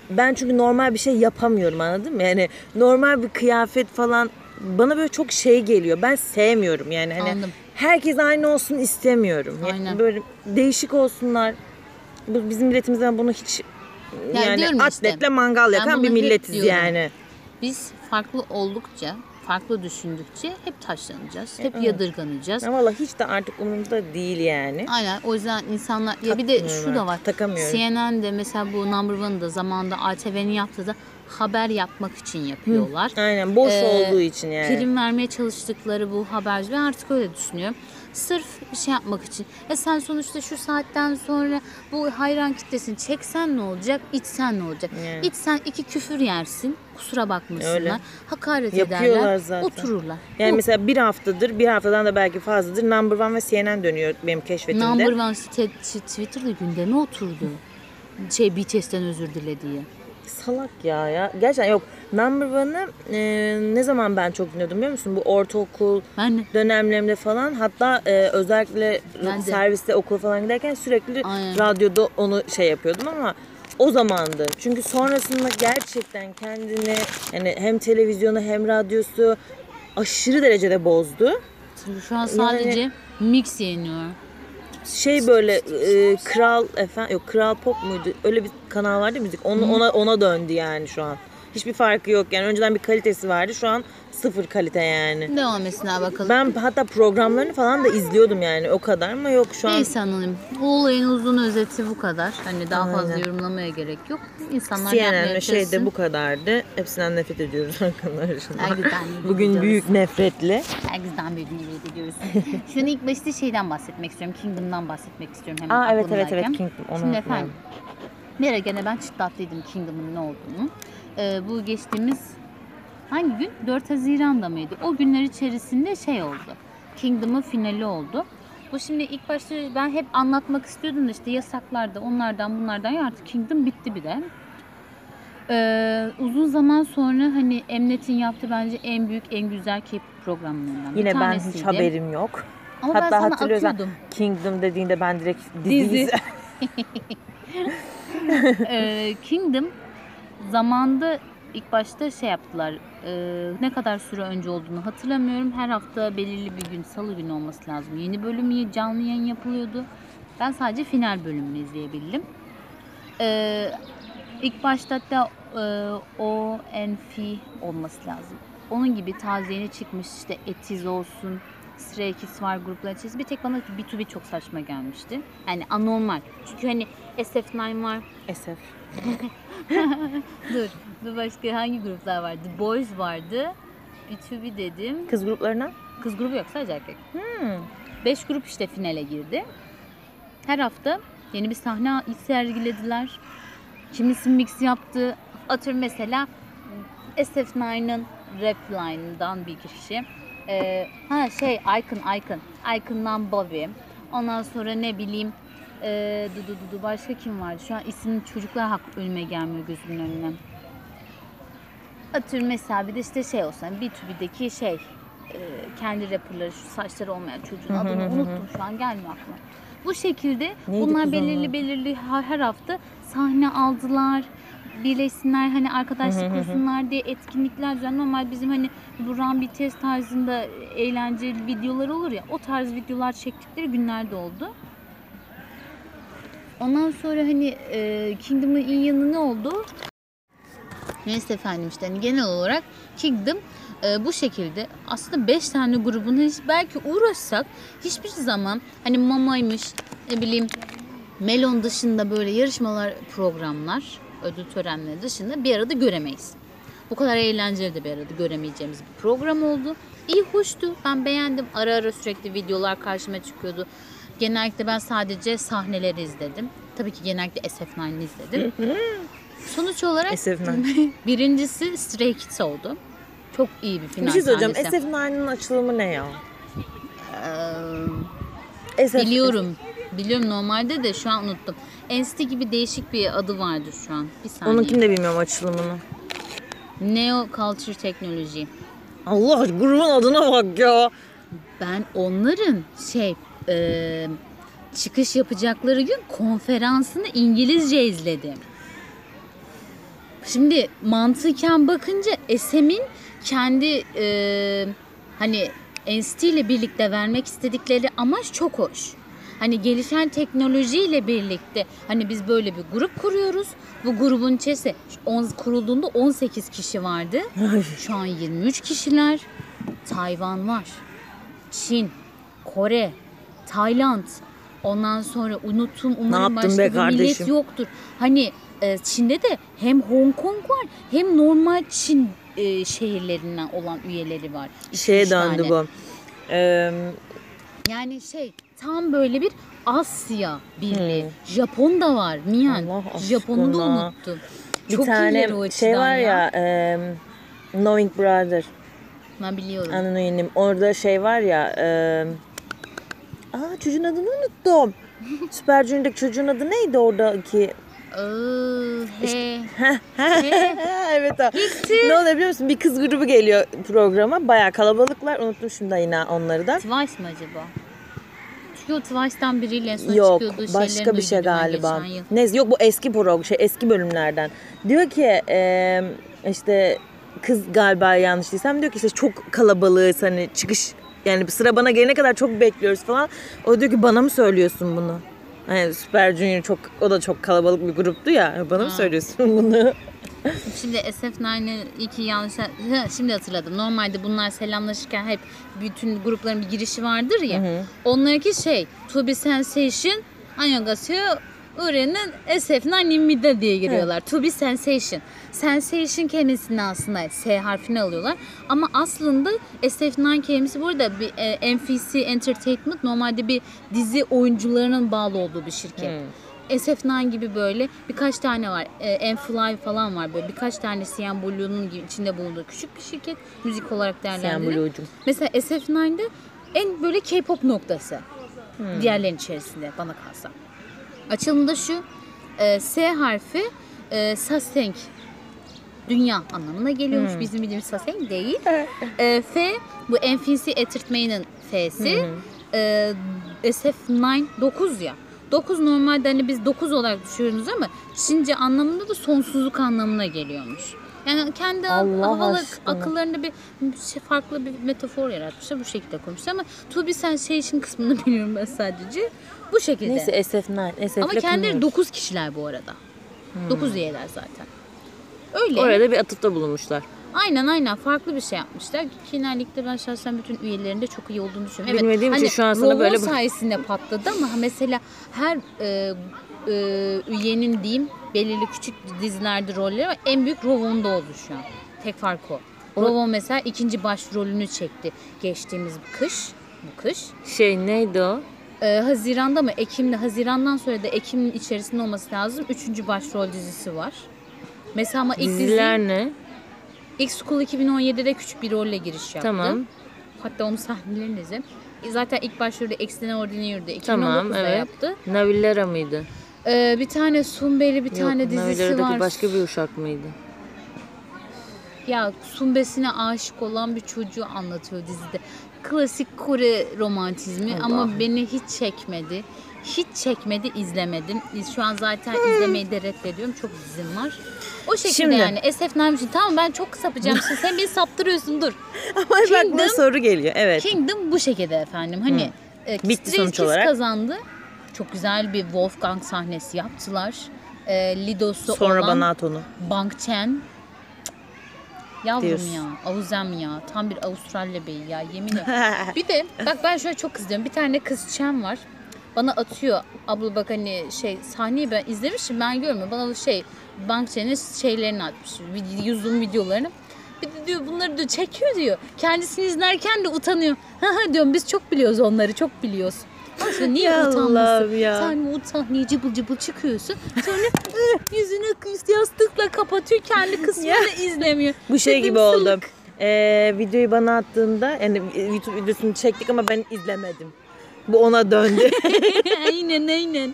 ben çünkü normal bir şey yapamıyorum anladın mı? Yani normal bir kıyafet falan bana böyle çok şey geliyor. Ben sevmiyorum yani hani Anladım. herkes aynı olsun istemiyorum. Yani Aynen. böyle değişik olsunlar. Bu bizim milletimizden bunu hiç Yani yani, diyorum işte, atletle mangal yakan bir milletiz yani. Biz farklı oldukça, farklı düşündükçe hep taşlanacağız. Hep yadırganacağız. Ama valla hiç de artık umurumda değil yani. Aynen o yüzden insanlar ya bir de şu da var. takamıyorum. CNN'de mesela bu Number One'da zamanında ATV'nin yaptığı da haber yapmak için yapıyorlar. Aynen boş Ee, olduğu için yani. Prim vermeye çalıştıkları bu haberci ben artık öyle düşünüyorum. Sırf bir şey yapmak için. E sen sonuçta şu saatten sonra bu hayran kitlesini çeksen ne olacak, içsen ne olacak? Yani. İçsen iki küfür yersin, kusura bakmasınlar. Öyle. Hakaret Yapıyorlar ederler, zaten. otururlar. Yani Bu mesela bir haftadır, bir haftadan da belki fazladır Number One ve CNN dönüyor benim keşfetimde. Number One Twitter'da gündeme oturdu. Şey BTS'ten özür dilediği. Salak ya ya. Gerçekten yok. Number One'ı e, ne zaman ben çok dinliyordum biliyor musun? Bu ortaokul Ben de dönemlerimde falan hatta e, özellikle Ben de. serviste okula falan giderken sürekli Aynen. radyoda onu şey yapıyordum ama o zamandı. Çünkü sonrasında gerçekten kendini yani hem televizyonu hem radyosu aşırı derecede bozdu. şu an sadece mix yeniyor. Şey böyle e, kral efendim yok kral pop muydu? Öyle bir kanal vardı müzik. Onu, ona ona döndü yani şu an. Hiçbir farkı yok yani. Önceden bir kalitesi vardı. Şu an sıfır kalite yani. Devam etsinler bakalım. Ben hatta programlarını falan da izliyordum yani o kadar ama yok şu an. Neyse anonim. O olayın uzun özeti bu kadar. Hani daha fazla Aynen. yorumlamaya gerek yok. İnsanlar CNN şeyde çalışsın. bu kadardı. Hepsinden nefret ediyoruz [LAUGHS] arkadaşlar. Bugün büyük nefretli. Herkesten büyük nefret ediyoruz. [LAUGHS] Şimdi ilk başta şeyden bahsetmek istiyorum. Kingdom'dan bahsetmek istiyorum hemen Aa evet evet evet. Kingdom. Onu Şimdi efendim. Ara gene ben çıtlattıydım Kingdom'un ne olduğunu. Ee, bu geçtiğimiz hangi gün? 4 Haziran'da mıydı? O günler içerisinde şey oldu. Kingdom'un finali oldu. Bu şimdi ilk başta ben hep anlatmak istiyordum da işte yasaklarda onlardan bunlardan ya artık Kingdom bitti bir de. Ee, uzun zaman sonra hani Mnet'in yaptığı bence en büyük en güzel K-pop programlarından bir Yine ben tanesiydi. hiç haberim yok. Ama ben Hatta sana hatırlıyorsan atıyordum. Kingdom dediğinde ben direkt Dizi. dizi. [LAUGHS] [LAUGHS] Ee, Kingdom zamanda ilk başta şey yaptılar. E, ne kadar süre önce olduğunu hatırlamıyorum. Her hafta belirli bir gün, salı günü olması lazım. Yeni bölüm canlı yayın yapılıyordu. Ben sadece final bölümünü izleyebildim. Ee, ilk başta hatta e, o Enfi olması lazım. Onun gibi taze yeni çıkmış işte Etiz olsun, Stray Kids var gruplar içerisinde. Bir tek bana B2B çok saçma gelmişti. Yani anormal. Çünkü hani SF9 var, Esef. [LAUGHS] Dur. Dur başka hangi gruplar vardı? Boys vardı. B2B dedim. Kız gruplarına? Kız grubu yok sadece erkek. Hmm. 5 grup işte finale girdi. Her hafta yeni bir sahne sergilediler. Kimisi mix yaptı. Atıyorum mesela SF9'ın rap line'ından bir kişi. Ee, ha şey Icon Icon. Icon'dan Bobby. Ondan sonra ne bileyim ee, du, du, du, du, başka kim vardı? Şu an isim çocuklar hak önüme gelmiyor gözümün önüne. Atıyorum mesela bir de işte şey olsun. hani B2B'deki şey e, kendi rapperları şu saçları olmayan çocuğun adını unuttum şu an gelmiyor aklıma. Bu şekilde Neydi bunlar kız belirli onun? belirli ha- her hafta sahne aldılar. Birleşsinler hani arkadaşlık kursunlar diye etkinlikler düzenli. Normal bizim hani bu Run BTS tarzında eğlenceli videolar olur ya o tarz videolar çektikleri günlerde oldu. Ondan sonra hani e, Kingdom'ın iyi yanı ne oldu? Neyse efendim işte hani genel olarak Kingdom e, bu şekilde aslında 5 tane grubunu hiç belki uğraşsak hiçbir zaman hani Mama'ymış ne bileyim Melon dışında böyle yarışmalar programlar ödül törenleri dışında bir arada göremeyiz. Bu kadar eğlenceli de bir arada göremeyeceğimiz bir program oldu. İyi hoştu. Ben beğendim. Ara ara sürekli videolar karşıma çıkıyordu. Genellikle ben sadece sahneleri izledim. Tabii ki genellikle SF9'ı izledim. Sonuç olarak SF9. [LAUGHS] birincisi Stray Kids oldu. Çok iyi bir final Bir şey söyleyeceğim. sahnesi. SF9'ın açılımı ne ya? Ee, SF biliyorum. Biliyorum normalde de şu an unuttum. NCT gibi değişik bir adı vardı şu an. Bir saniye. Onunkini de bilmiyorum açılımını. Neo Culture Technology. Allah grubun adına bak ya. Ben onların şey e, çıkış yapacakları gün konferansını İngilizce izledim. Şimdi mantıken bakınca SM'in kendi e, hani NCT ile birlikte vermek istedikleri amaç çok hoş. Hani gelişen teknolojiyle birlikte hani biz böyle bir grup kuruyoruz. Bu grubun içerisinde on- kurulduğunda 18 kişi vardı. Şu an 23 kişiler. Tayvan var. Çin, Kore, Tayland. Ondan sonra unuttum umarım başka be bir millet kardeşim? yoktur. Hani e, Çin'de de hem Hong Kong var hem normal Çin e, şehirlerinden olan üyeleri var. İki, Şeye döndü bu. Ee, Yani şey tam böyle bir Asya birliği. Japon da var. Allah Japon'u da unuttum. bir Çok tane o şey var ya, e, Knowing Brother. Ben biliyorum. Anonim. Orada şey var ya. E, aa çocuğun adını unuttum. [LAUGHS] Süper Junior'daki çocuğun adı neydi oradaki? Iı, he. [LAUGHS] [LAUGHS] evet o. Ne oluyor biliyor musun? Bir kız grubu geliyor programa. Bayağı kalabalıklar. Unuttum şimdi yine onları da. Twice mi acaba? Çünkü o Twice'dan biriyle son Yok çıkıyordu. başka bir şey galiba. Neyse yok bu eski program şey eski bölümlerden. Diyor ki e, işte kız galiba yanlış değilsem diyor ki işte çok kalabalığız hani çıkış yani sıra bana gelene kadar çok bekliyoruz falan. O diyor ki bana mı söylüyorsun bunu? Hani Super Junior çok o da çok kalabalık bir gruptu ya. Bana mı söylüyorsun [LAUGHS] bunu? Şimdi SF9'ı iki yanlış Hı, şimdi hatırladım. Normalde bunlar selamlaşırken hep bütün grupların bir girişi vardır ya. Onlarınki şey To Be Sensation Anyogasyo Ure'nin SF9 Nimide diye giriyorlar. To Be Sensation. Sensation kelimesini aslında S harfini alıyorlar. Ama aslında SF9 kelimesi burada bir e, MFC Entertainment normalde bir dizi oyuncularının bağlı olduğu bir şirket. SF9 gibi böyle birkaç tane var. E, Enfly falan var böyle birkaç tane CN Blue'nun içinde bulunduğu küçük bir şirket. Müzik olarak Sen değerlendirilir. Blue'cum. Mesela SF9'da en böyle K-pop noktası. Diğerlerin içerisinde bana kalsa. Açılımda şu. e, S harfi e, Saseng dünya anlamına geliyormuş. Bizim bildiğimiz Saseng değil. E, F bu NFC Entertainment'ın F'si. E, SF9 9 ya. 9 normalde hani biz 9 olarak düşüyoruz ama Çince anlamında da sonsuzluk anlamına geliyormuş. Yani kendi Allah havalı aşkına. akıllarında bir şey, farklı bir metafor yaratmışlar. Bu şekilde konuşmuşlar ama To Be Sensation kısmını [LAUGHS] biliyorum ben sadece. Bu şekilde. Neyse SF9. SF ama kendileri 9 kişiler bu arada. 9 üyeler zaten. Öyle. Orada bir atıfta bulunmuşlar. Aynen aynen farklı bir şey yapmışlar. Kinlerlikte ben şahsen bütün üyelerinde çok iyi olduğunu düşünüyorum. Bilmediğim için hani şu an sana böyle- sayesinde patladı ama mesela her e, e, üyenin diyeyim belirli küçük dizilerde rolleri var. En büyük Rovon'da oldu şu an. Tek fark o. Rovon mesela ikinci başrolünü çekti geçtiğimiz kış. Bu kış. Şey neydi o? Ee, Haziran'da mı? Ekim'de. Haziran'dan sonra da Ekim'in içerisinde olması lazım. Üçüncü başrol dizisi var. Mesela ama ilk Diziler dizi ne? X School 2017'de küçük bir rolle giriş yaptı. Tamam. Hatta onun sahnelerini izledim. Zaten ilk başrolde Extraordinary'de 2019'da Tamam evet. yaptı. Navillera mıydı? Ee, bir tane Sumbeli bir tane dizisi var. başka bir uşak mıydı? Ya Sumbesine aşık olan bir çocuğu anlatıyor dizide. Klasik Kore romantizmi ama Allah'ım. beni hiç çekmedi. Hiç çekmedi, izlemedim. Şu an zaten izlemeyi de reddediyorum. Çok dizim var. O şekilde Şimdi- yani. SF Naim'cim tamam ben çok sapacağım. Şimdi sen beni saptırıyorsun dur. [LAUGHS] Ama bak Kingdom- soru geliyor. Evet. Kingdom bu şekilde efendim. Hani e, Bitti Stray sonuç olarak. kazandı. Çok güzel bir Wolfgang sahnesi yaptılar. E, Lido'su Sonra olan bana at onu. Bang Chen. Yavrum Diyorsun. ya, Avuzem ya. Tam bir Avustralya beyi ya yemin ederim. [LAUGHS] bir de bak ben şöyle çok kızıyorum. Bir tane kız Chen var. Bana atıyor. Abla bak hani şey sahneyi ben izlemişim ben görmüyorum. Bana şey Bang Chen'in şeylerini atmış. Uzun videolarını. Bir de diyor bunları diyor çekiyor diyor. Kendisini izlerken de utanıyor. [LAUGHS] Ha ha diyorum biz çok biliyoruz onları çok biliyoruz. Aslında niye Ya utanmasın? Ya. Sen bu sahneye cıbıl cıbıl çıkıyorsun. Sonra "Ih," yüzüne yastıkla kapatıyor. Kendi kısmını izlemiyor. Bu şey Dedim, gibi oldu. Ee, videoyu bana attığında yani YouTube videosunu çektik ama ben izlemedim. Bu ona döndü. [LAUGHS] aynen aynen.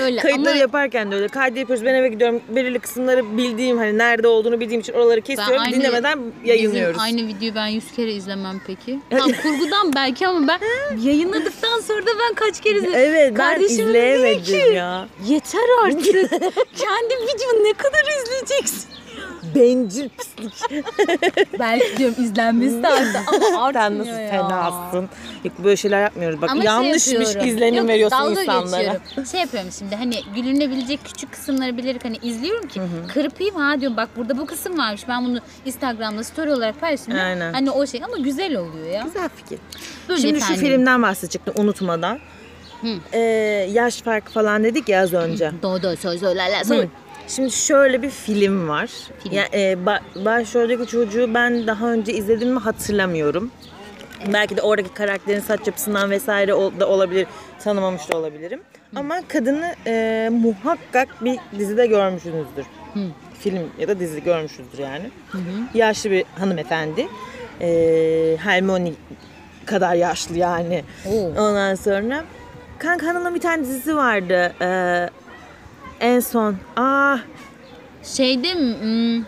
Öyle Kayıtları ama yaparken de öyle. Kaydı yapıyoruz. Ben eve gidiyorum. Belirli kısımları bildiğim hani nerede olduğunu bildiğim için oraları kesiyorum. aynı- dinlemeden yayınlıyoruz. Bizim aynı videoyu ben yüz kere izlemem peki. [LAUGHS] Tam kurgudan belki ama ben yayınladıktan sonra da ben kaç kere izledim. Evet ben Kardeşim dedi izleyemedim ya. Yeter artık. [LAUGHS] Kendi videonu ne kadar izleyeceksin? Bencil pislik. [LAUGHS] Belki diyorum izlenmesi de arttı ama [LAUGHS] Sen artmıyor nasıl ya. fenasın. Yok böyle şeyler yapmıyoruz. Bak Ama şey yanlışmış yapıyorum. izlenim Yok, veriyorsun dalga insanlara. geçiyorum. Şey yapıyorum şimdi hani gülünebilecek küçük kısımları bilerek hani izliyorum ki kırpayım ha diyorum bak burada bu kısım varmış ben bunu Instagram'da story olarak paylaşayım. Aynen. Hani o şey ama güzel oluyor ya. Güzel fikir. Böyle Şimdi efendim. şu filmden bahsedecektim unutmadan. Hı. Ee, yaş farkı falan dedik ya az önce. Doğru doğru söz söylerler. Hı. Söyle. Şimdi şöyle bir film var. Film. Ya, e, ba- başroldeki çocuğu ben daha önce izledim mi hatırlamıyorum. Belki de oradaki karakterin saç yapısından vesaire ol- da olabilir, tanımamış da olabilirim. Ama kadını e, muhakkak bir dizide görmüşsünüzdür. Hı. Film ya da dizi görmüşsünüzdür yani. Yaşlı bir hanımefendi. E, Hermione kadar yaşlı yani. Oo. Ondan sonra Kanka Hanım'ın bir tane dizisi vardı. E, en son. Ah, Şeyde mi? hmm,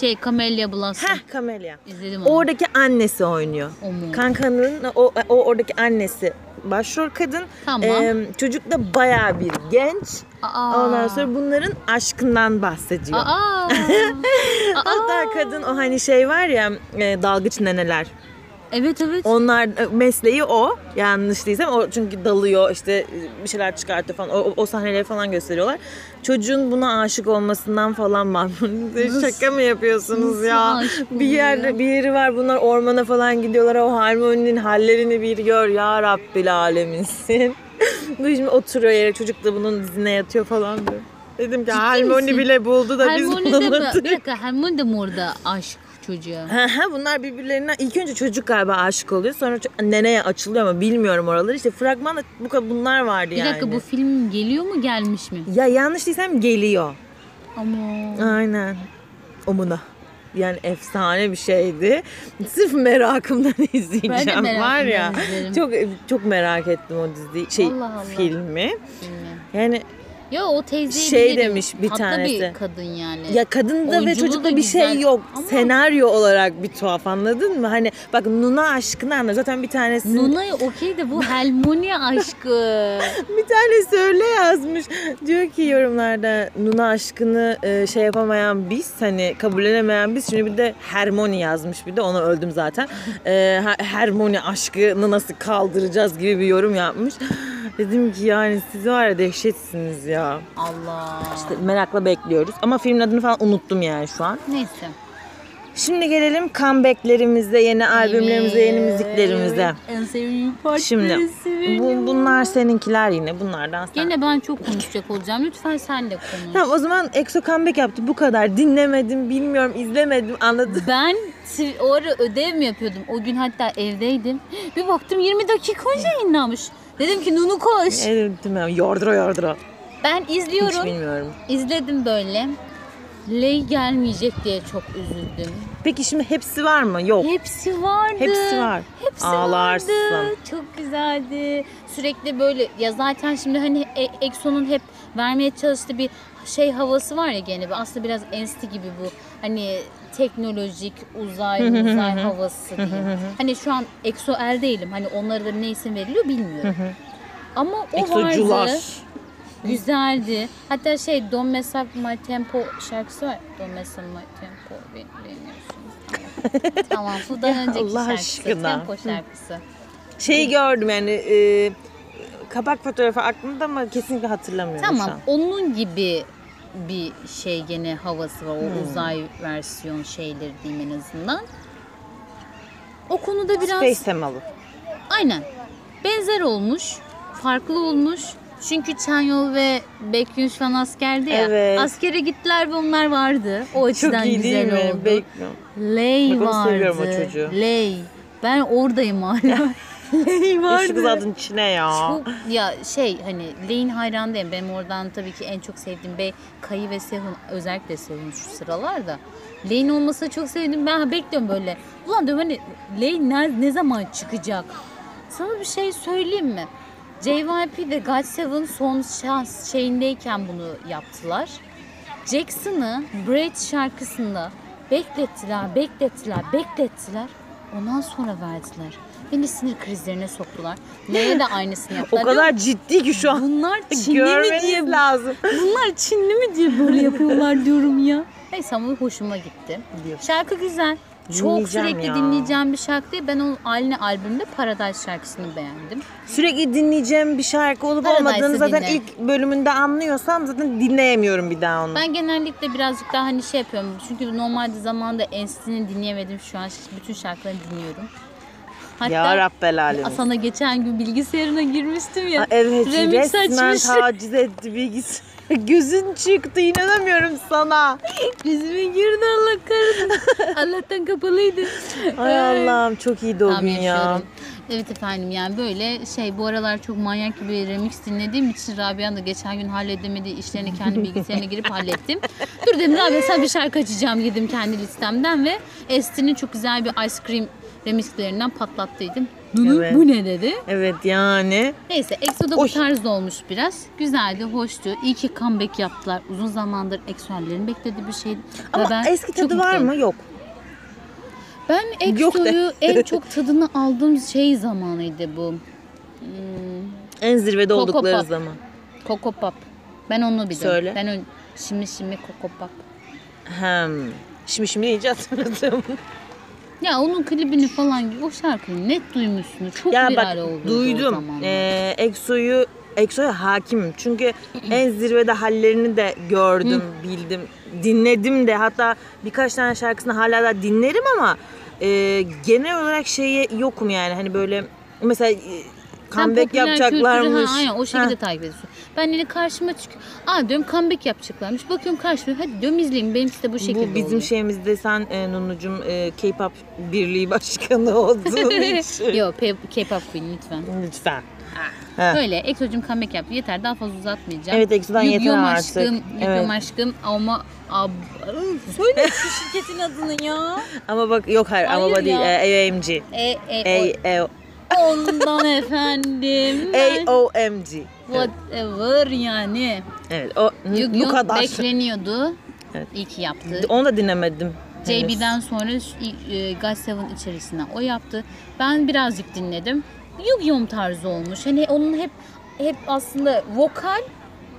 şey Camellia Blossom. heh Camellia. İzledim onu. Oradaki annesi oynuyor. O mu? Kankanın o, o oradaki annesi başrol kadın. Tamam. Ee, çocuk da bayağı bir genç. Aa. Ondan sonra bunların aşkından bahsediyor. Aa. [LAUGHS] Hatta kadın o hani şey var ya dalgıç neneler. Evet evet. Onlar e, mesleği o. Yanlış değilsem o çünkü dalıyor işte bir şeyler çıkartıyor falan. O, o- sahneleri falan gösteriyorlar. Çocuğun buna aşık olmasından falan. [LAUGHS] Nasıl- Şaka mı yapıyorsunuz nasıl ya? aşık Bir yerde ya? bir yeri var. Bunlar ormana falan gidiyorlar. O harmoninin hallerini bir gör. Ya Rabbil aleminsin. [LAUGHS] Bu şimdi oturuyor yere. Çocuk da bunun dizine yatıyor falan diyor. Dedim ki harmoni misin? bile buldu da biz Hermione mi? bulamadık. Bir dakika Hermione de mi orada aşk çocuğa? Bunlar birbirlerine ilk önce çocuk galiba aşık oluyor. Sonra neneye açılıyor ama bilmiyorum oraları. İşte fragmanda bu kadar bunlar vardı Bir yani. dakika bu film geliyor mu gelmiş mi? Ya yanlış değilsem geliyor. Ama Aynen. Omuna. Yani efsane bir şeydi. Sırf merakımdan [LAUGHS] izleyeceğim merakımdan var ya. izlerim. Çok çok merak ettim o diziyi, şey Allah Allah. filmi. Yani Ya o teyzeyi Şey bilirim. demiş bir Tatlı tanesi. bir kadın yani. ya kadında ve çocukta da bir şey güzel yok. ama- Senaryo olarak bir tuhaf anladın mı? Hani bak Nuna aşkını anla. Zaten bir tanesi Nuna okey de bu [LAUGHS] Helmonia aşkı. Bir tanesi öyle yazmış. Diyor ki yorumlarda Nuna aşkını e, şey yapamayan biz hani kabullenemeyen biz şimdi bir de Hermione yazmış bir de ona öldüm zaten. [LAUGHS] E, Her- Hermione aşkını nasıl kaldıracağız gibi bir yorum yapmış. Dedim ki yani siz var ya dehşetsiniz ya. Allah. İşte merakla bekliyoruz. Ama filmin adını falan unuttum yani şu an. Neyse. Şimdi gelelim comebacklerimize, yeni albümlerimize, yeni müziklerimize. En sevdiğim parçası Şimdi bu, bunlar seninkiler yine bunlardan sen. Gene ben çok konuşacak olacağım. Lütfen sen de konuş. Tamam o zaman EXO comeback yaptı bu kadar. Dinlemedim, bilmiyorum, izlemedim, anladın? Ben o ara ödev mi yapıyordum? O gün hatta evdeydim. Bir baktım 20 dakika önce yayınlanmış. Dedim ki Nunu koş. Evet? Yordura yordura. Ben Hiç izliyorum. bilmiyorum. İzledim böyle. Ley gelmeyecek diye çok üzüldüm. Peki şimdi hepsi var mı? Yok. Hepsi vardı. Hepsi var. Hepsi Ağlarsın. vardı. Çok güzeldi. Sürekli böyle ya zaten şimdi hani E- EXO'nun hep vermeye çalıştığı bir şey havası var ya gene aslında biraz ensti gibi bu. Hani teknolojik uzay uzay havası diyeyim. Hani şu an EXO el değilim. Hani onlara da ne isim veriliyor bilmiyorum. Ama o vardı. Güzeldi. Hatta şey Don't Mess Up My Tempo şarkısı var. Don't Mess Up My Tempo. Bil- Bilmiyorsunuz. [LAUGHS] Tamam. Ya önceki Allah şarkısı. aşkına. Tempo şarkısı. Şeyi gördüm yani e, kapak fotoğrafı aklımda ama kesinlikle hatırlamıyorum Tamam. şu an. Onun gibi bir şey gene havası var. O uzay versiyon şeyleri diyeyim en azından. O konuda biraz Space temalı. aynen benzer olmuş. Farklı olmuş. Çünkü Chanyol ve Baekhyun şu an askerdi ya. Evet. Askere gittiler ve onlar vardı. O açıdan Çok iyi güzel değil mi? oldu. Bekliyorum. Ley Bak onu vardı. seviyorum o çocuğu. Ley. Ben oradayım hala. [LAUGHS] Ley vardı. Şu kız adın içine ya. Çok ya şey hani Ley'in hayranıyım. Benim oradan tabii ki en çok sevdiğim Bey Kayı ve Sehun özellikle Sehun şu sıralarda. Ley'in olmasını çok sevdim. Ben bekliyorum böyle. Ulan diyorum hani Ley ne, ne zaman çıkacak? Sana bir şey söyleyeyim mi? JYP ve GOT7 son şans şeyindeyken bunu yaptılar. Jackson'ı Braid şarkısında beklettiler, beklettiler, beklettiler. Ondan sonra verdiler. Beni sinir krizlerine soktular. Ley'e de aynısını [LAUGHS] O yaptılar. kadar ciddi ki şu an. Bunlar [LAUGHS] Çinli mi Görmeniz diye lazım. [LAUGHS] Bunlar Çinli mi diye böyle yapıyorlar diyorum ya. Neyse ama hoşuma gitti. Şarkı güzel. Çok sürekli ya. dinleyeceğim bir şarkı değil. Ben onun aynı albümde Paradise şarkısını beğendim. Sürekli dinleyeceğim bir şarkı olup Paradise'ı olmadığını zaten dinle. ilk bölümünde anlıyorsam zaten dinleyemiyorum bir daha onu. Ben genellikle birazcık daha hani şey yapıyorum. Çünkü normalde zamanında Enstitü'nü dinleyemedim. Şu an bütün şarkılarını dinliyorum. Hatta ya Rabbel alemin. sana geçen gün bilgisayarına girmiştim ya. Aa, evet remix resmen açmış. taciz etti bilgisayar. [LAUGHS] Gözün çıktı inanamıyorum sana. Yüzüme girdi Allah kahretsin. [LAUGHS] Allah'tan kapalıydı. Ay Allah'ım çok iyiydi o Tam gün ya. yaşıyorum. Evet efendim yani böyle şey bu aralar çok manyak gibi remix dinlediğim için Rabia'nın da geçen gün halledemediği işlerini kendi [LAUGHS] bilgisayarına girip hallettim. Dur dedim Rabia sen bir şarkı açacağım dedim kendi listemden ve Esti'nin çok güzel bir Ice Cream remixlerinden patlattıydım. Bunu Evet. bu ne dedi? Evet yani. Neyse EXO'da bu tarz olmuş biraz. Güzeldi, hoştu. İyi ki comeback yaptılar. Uzun zamandır EXO'lerin beklediği bir şeydi. Ve Ama ben eski çok tadı var mı? Yok. Ben. EXO'yu [LAUGHS] en çok tadını aldığım şey zamanıydı bu. Hmm, En zirvede Coco oldukları Pop. zaman. Coco Pop. Ben onu biliyorum. Söyle. Ben ön, şimdi şimdi Coco Pop. Hem. Şimdi şimdi iyice hatırladım. [LAUGHS] Ya onun klibini falan o şarkıyı net duymuşsunuz. Çok ya viral bak oldu duydum. Ee, EXO'yu EXO'ya hakimim. Çünkü en zirvede hallerini de gördüm, bildim, dinledim de. Hatta birkaç tane şarkısını hala da dinlerim ama e, genel olarak şeye yokum yani. Hani böyle mesela e, Sen comeback popüler yapacaklarmış. kültürü, ha, aynen o şekilde Ha. takip ediyorsun. Ben yine karşıma çıkıyor. Aa diyorum comeback yapacaklarmış. Bakıyorum karşıma hadi diyorum izleyeyim. Benimki de bu şekilde Bu bizim oluyor. şeyimizde sen e, Nunucum e, K-pop birliği [LAUGHS] başkanı olduğun [LAUGHS] için. Yok K-pop queen lütfen. Lütfen. Ha. Öyle EXO'cum comeback yaptı. Yeter daha fazla uzatmayacağım. Evet, EXO'dan yeter artık. aşkım, Yu-Gi-Oh Evet. aşkım ama ab... Söyle şu [LAUGHS] şirketin adını ya. Ama bak yok hayır, ama Hayır bu değil. ya. E, AOMG. E, e, A, o- ondan efendim. AOMG. Whatever yani. evet o bu Yu-Gi-Oh kadar. bekleniyordu. Evet. İyi ki yaptı. Onu da dinlemedim. JB'den sonra e, God Seven içerisine o yaptı. Ben birazcık dinledim. Yu-Gi-Oh tarzı olmuş. Hani onun hep hep aslında vokal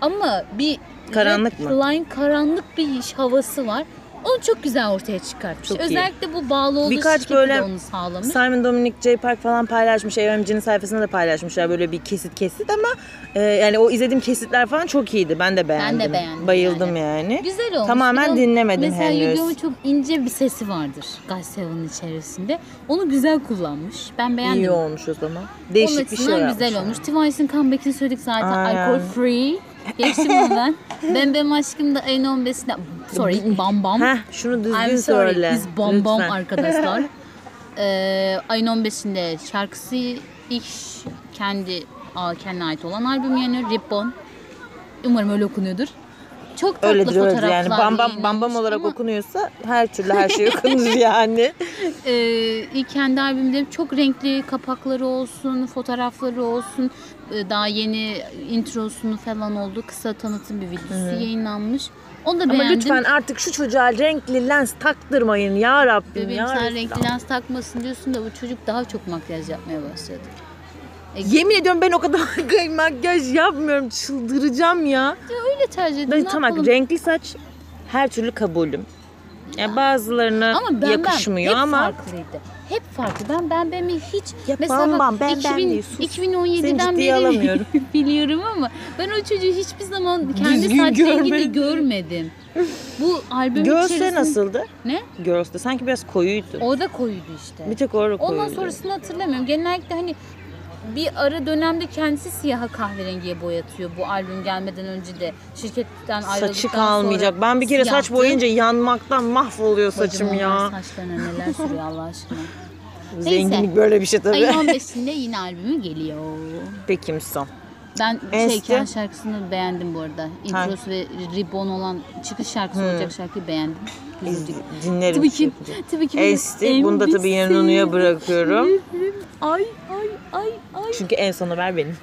ama bir Karanlık mı? line karanlık bir iş havası var. Onu çok güzel ortaya çıkartmış. Çok iyi. Özellikle bu bağlı olduğu Birkaç böyle de onu sağlamış. Simon Dominic J. Park falan paylaşmış. AOMG'nin sayfasında da paylaşmışlar böyle bir kesit kesit ama e, yani o izlediğim kesitler falan çok iyiydi. Ben de beğendim. beğendim Bayıldım yani. Güzel olmuş. Tamamen Bir de o- dinlemedim mesela henüz. Yu-Gi-Oh'un çok ince bir sesi vardır Seven'ın içerisinde. Onu güzel kullanmış. Ben beğendim. İyi olmuş o zaman. Onun Değişik bir şey açısından yapmış. güzel olmuş. Twice'ın comeback'ini söyledik zaten. Aynen. Alkol free. Geçtim onu ben. Ben Benim Aşkım da ayın 15'inde. Sorry Bam Bam. Heh şunu düzgün I'm sorry. söyle. Biz Bam Bam Lütfen. arkadaşlar. [LAUGHS] Ee, ayın 15'inde şarkısı ilk kendi aa, kendine ait olan albüm yani Ribbon. Umarım öyle okunuyordur. Çok tatlı Öyledir öyledir yani bam bam bam bam yayınlanmış olarak ama, okunuyorsa her türlü her şey okunur [LAUGHS] yani. [LAUGHS] e, ilk kendi albümleri çok renkli kapakları olsun, fotoğrafları olsun. e, daha yeni introsunu falan oldu. Kısa tanıtım bir videosu yayınlanmış. Onu da Ama beğendim. lütfen artık şu çocuğa renkli lens taktırmayın ya Rabbim Bebeğim ya. sen renkli lens takmasın diyorsun da bu çocuk daha çok makyaj yapmaya başladı. Yemin ediyorum ben o kadar [LAUGHS] makyaj yapmıyorum. Çıldıracağım ya. Ya öyle tercih edin. Ben ne tamam yapalım? renkli saç her türlü kabulüm. Yani bazılarına Ama ben yakışmıyor ben hep ama farklıydı. Hep farklı. Ben ben ben hiç Ya mesela bam bam, ben ben 2000, değil, sus. 2017'den Seni ciddiye beri [LAUGHS] alamıyorum. biliyorum ama ben o çocuğu hiçbir zaman kendi Düzgün saç rengini görmedim. görmedim. Bu albüm Girls'te içerisinde... nasıldı? Ne? Girls'te sanki biraz koyuydu. O da koyuydu işte. Bir tek orada koyuydu. Ondan sonrasını hatırlamıyorum. Genellikle hani bir ara dönemde kendisi siyaha kahverengiye boyatıyor bu albüm gelmeden önce de şirketten ayrıldıktan Saçı kalmayacak. sonra Ben bir kere saç siyahtı. boyayınca yanmaktan mahvoluyor saçım ya. saçlarına neler sürüyor Allah aşkına. [LAUGHS] Zenginlik böyle bir şey tabii. Ayın 15'inde [LAUGHS] yine albümü geliyor. Peki son. Ben En şey esti- şarkısını beğendim bu arada. Introsu ve Ribbon olan çıkış şarkısı olacak şarkıyı beğendim. Üzüldük. Dinlerim. Tabii ki, tabii ki. benim Esti. en Bunu da tabii bir yine Nunu'ya sevdiğim bırakıyorum. Ay ay ay ay. Çünkü en son haber benim.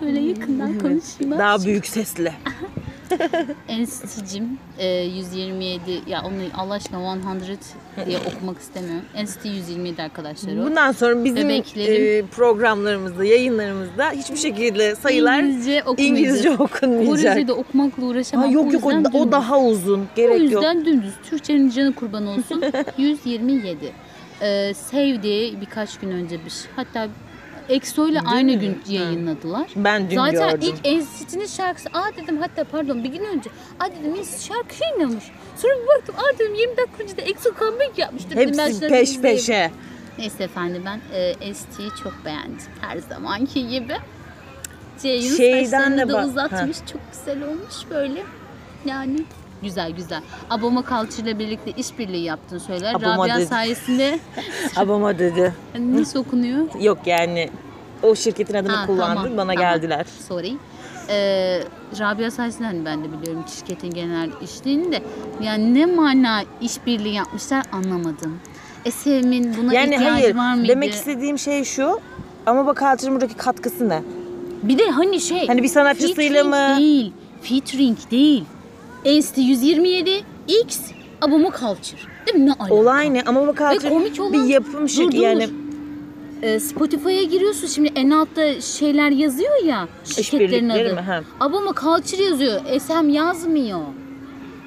Şöyle yakından konuşayım. Daha büyük sesle. [LAUGHS] NCT'cim e, 127 ya onu Allah aşkına 100 diye okumak istemiyorum. NCT 127 arkadaşlar o. Bundan sonra bizim Bebeklerim. e, programlarımızda, yayınlarımızda hiçbir şekilde sayılar İngilizce. İngilizce okunmayacak. Korece'de okumakla uğraşamam. Ha, yok yok o, yüzden o dümdüz. daha uzun. O Gerek yok. yüzden dümdüz. Türkçenin canı kurban olsun. 127. Ee, sevdi birkaç gün önce bir şey. Hatta EXO ile aynı mü? gün yayınladılar. Ben dün Zaten gördüm. ilk NCT'nin şarkısı. Aa dedim hatta pardon bir gün önce. Aa dedim NCT şarkı yayınlamış. Sonra bir baktım aa dedim 20 dakika önce de EXO comeback yapmıştır. dedim, ben Hepsi şuna peş izleyeyim. peşe. Neyse efendim ben e, ST'yi çok beğendim. Her zamanki gibi. Ceyhun Şeyden saçlarını de da uzatmış. Çok güzel olmuş böyle. Yani güzel güzel. Aboma Culture ile birlikte işbirliği yaptığını söyler. Aboma Rabia dedi. sayesinde [LAUGHS] Abama dedi. nasıl okunuyor? Yok yani o şirketin adını Ha, kullandım tamam, bana tamam. geldiler. Sorry. Ee, Rabia sayesinde hani ben de biliyorum şirketin genel işliğini de yani ne mana işbirliği yapmışlar anlamadım. Esem'in buna Yani ihtiyacı hayır var mıydı? demek istediğim şey şu ama bak Culture'ın buradaki katkısı ne? Bir de hani şey. Hani bir sanatçısıyla featuring mı? Değil. Featuring değil. Ensti 127 X Aboma Culture. Değil mi? Ne alaka? Olay ne? Ama bak komik Culture olan- bir yapım Dur, şirketi yani Ee, Spotify'a giriyorsun şimdi en altta şeyler yazıyor ya şirketlerin adı. mi? Ha. Culture yazıyor. SM yazmıyor.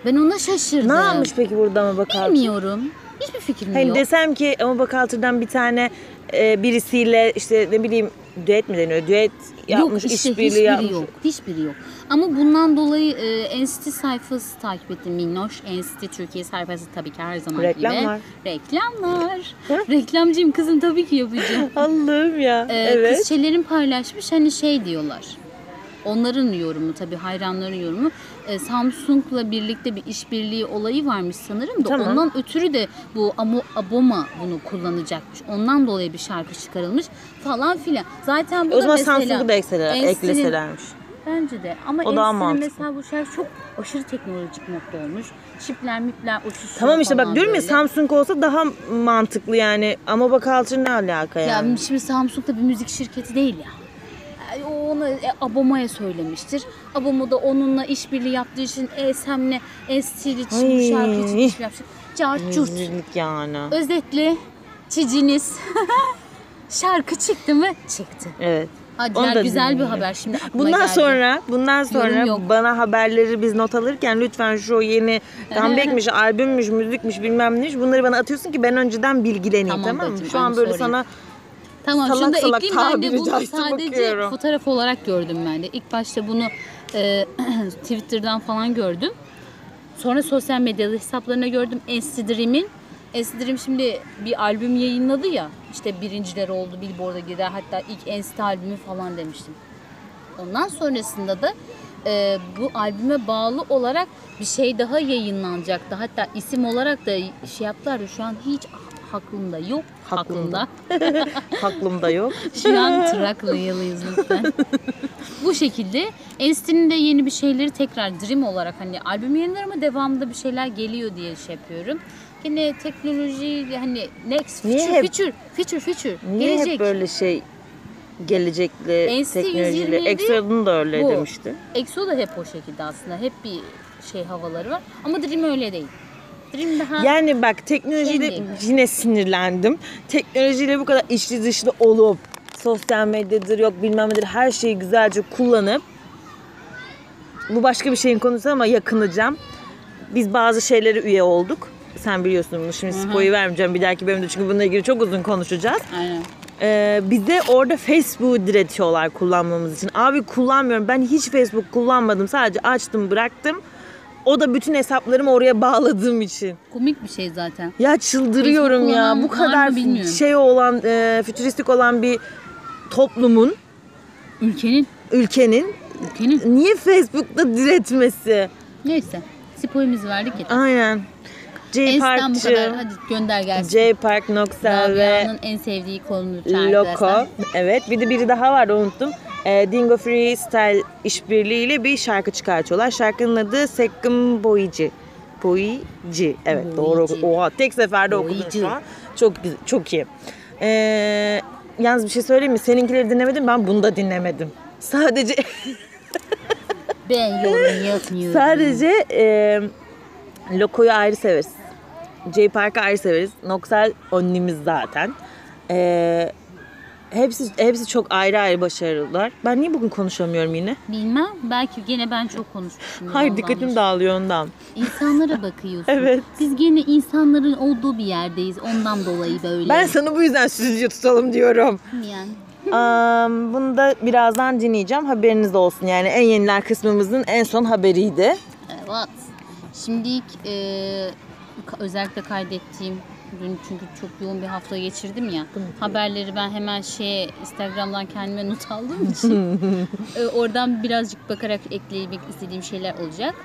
Ben ona şaşırdım. Ne yapmış peki burada ama bak Culture? Bilmiyorum. Hiçbir fikrim Hani yok. desem ki ama bak Culture'dan bir tane e, birisiyle işte ne bileyim düet mi deniyor? Düet yapmış, yok işte işbirliği yapmış. yok. Hiçbiri yok. Ama bundan dolayı e, Enstitü sayfası takip ettim. Minnoş Enstitü Türkiye sayfası tabii ki her zaman Reklam gibi. var. Reklamlar. Reklamcıyım kızım tabii ki yapacağım. [LAUGHS] Allah'ım ya. Ee, evet. Kız şeylerin paylaşmış hani şey diyorlar. Onların yorumu tabii hayranların yorumu. Ee, Samsung'la birlikte bir işbirliği olayı varmış sanırım da Tamam. ondan ötürü de bu Amo, Aboma bunu kullanacakmış. Ondan dolayı bir şarkı çıkarılmış falan filan. Zaten bu o da zaman Samsung'u da ekleselermiş. Bence de. Ama O daha mantıklı. mesela bu şarkı çok aşırı teknolojik modda olmuş. Çipler mipler uçuşuyor Tamam işte bak diyorum ya. Samsung olsa daha mantıklı yani. Ama bak Culture ne alaka Ya yani? şimdi Samsung da bir müzik şirketi değil ya. Yani onu e, Aboma'ya söylemiştir. Abomo da onunla işbirliği yaptığı için ESM'le ST'li için bu Ay. şarkı için işbirliği yapmış. Cart curt. Rezillik yani. Özetle ciciniz [LAUGHS] şarkı çıktı mı? Çıktı. Evet. Hadi Onu ya, da güzel bir dinleyelim. haber şimdi aklıma Bundan geldi. sonra bundan sonra yok. bana haberleri biz not alırken lütfen şu yeni comeback'miş, [LAUGHS] albümmüş, müzikmiş bilmem neymiş bunları bana atıyorsun ki ben önceden bilgileneyim Tamam tamam, mı? bacım, Şu an böyle sorry. sana Tamam salak şunu da salak ekleyeyim ben de bunu sadece bakıyorum. fotoğraf olarak gördüm ben de. İlk başta bunu e, [CLEARS THROAT] Twitter'dan falan gördüm. Sonra sosyal medyalı hesaplarına gördüm. NC Dream şimdi bir albüm yayınladı ya. İşte birinciler oldu Billboard'a gider. Hatta ilk NC albümü falan demiştim. Ondan sonrasında da e, bu albüme bağlı olarak bir şey daha yayınlanacaktı. Hatta isim olarak da şey yaptılar şu an hiç aklımda yok. Aklımda. Aklımda. [LAUGHS] aklımda yok. Şu an [LAUGHS] Trakyalıyız lütfen. Bu şekilde Enstitü'nün de yeni bir şeyleri tekrar Dream olarak hani albüm yayınlar ama devamında bir şeyler geliyor diye şey yapıyorum. Yine teknoloji hani next Niye future hep- future future future Niye gelecek. hep böyle şey gelecekli NC teknolojiyle? 127 Exod'un da öyle bu. demişti. EXO da hep o şekilde aslında. Hep bir şey havaları var. Ama Dream öyle değil. Dream daha Yani bak teknolojiyle Kendi. yine sinirlendim. Teknolojiyle bu kadar içli dışlı olup sosyal medyadır yok bilmem nedir her şeyi güzelce kullanıp bu başka bir şeyin konusu ama yakınacağım. Biz bazı şeylere üye olduk. Sen biliyorsun bunu şimdi spoyu vermeyeceğim bir dahaki bölümde çünkü bununla ilgili çok uzun konuşacağız. Aynen. Ee, bize orada Facebook diretiyorlar kullanmamız için. Abi kullanmıyorum. Ben hiç Facebook kullanmadım. Sadece açtım bıraktım. O da bütün hesaplarımı oraya bağladığım için. Komik bir şey zaten. Ya çıldırıyorum Facebook ya. kullanan Bu var kadar mı bilmiyorum. şey olan, e, fütüristik olan bir toplumun, Ülkenin ülkenin ülkenin niye Facebook'ta diretmesi? neyse. Spoyumuzu verdik ya. Aynen. J Enstitü'den bu kadar. Parkçı, Hadi gönder gelsin. J Park, Noxel ve Rabia'nın en sevdiği konu Loco. Evet. Bir de biri daha vardı unuttum. E, Dingo Freestyle işbirliğiyle bir şarkı çıkartıyorlar. Şarkının adı Sekkim Boyici. Boyici. Evet doğru. Oha tek seferde okudum şu an. Çok çok iyi. E, yalnız bir şey söyleyeyim mi? Seninkileri dinlemedim ben bunu da dinlemedim. Sadece [LAUGHS] Ben yorum yapmıyorum. sadece e, Loco'yu ayrı severiz. J Park'ı ayrı severiz. Noxel onnimiz zaten. E, hepsi hepsi çok ayrı ayrı başarılılar. Ben niye bugün konuşamıyorum yine? Bilmem. Belki gene ben çok konuşmuşum. Hayır dikkatim dağılıyor ondan. İnsanlara [LAUGHS] bakıyorsun. Evet. Biz gene insanların olduğu bir yerdeyiz. Ondan dolayı böyle. Ben sana bu yüzden stüdyo tutalım diyorum. Yani. Um, bunu da birazdan dinleyeceğim. Haberiniz olsun. Yani en yeniler kısmımızın en son haberiydi. Evet. Şimdi e, özellikle kaydettiğim Dün çünkü çok yoğun bir hafta geçirdim ya. Haberleri ben hemen şeye Instagram'dan kendime not [LAUGHS] aldığım için e, oradan birazcık bakarak eklemek istediğim şeyler olacak.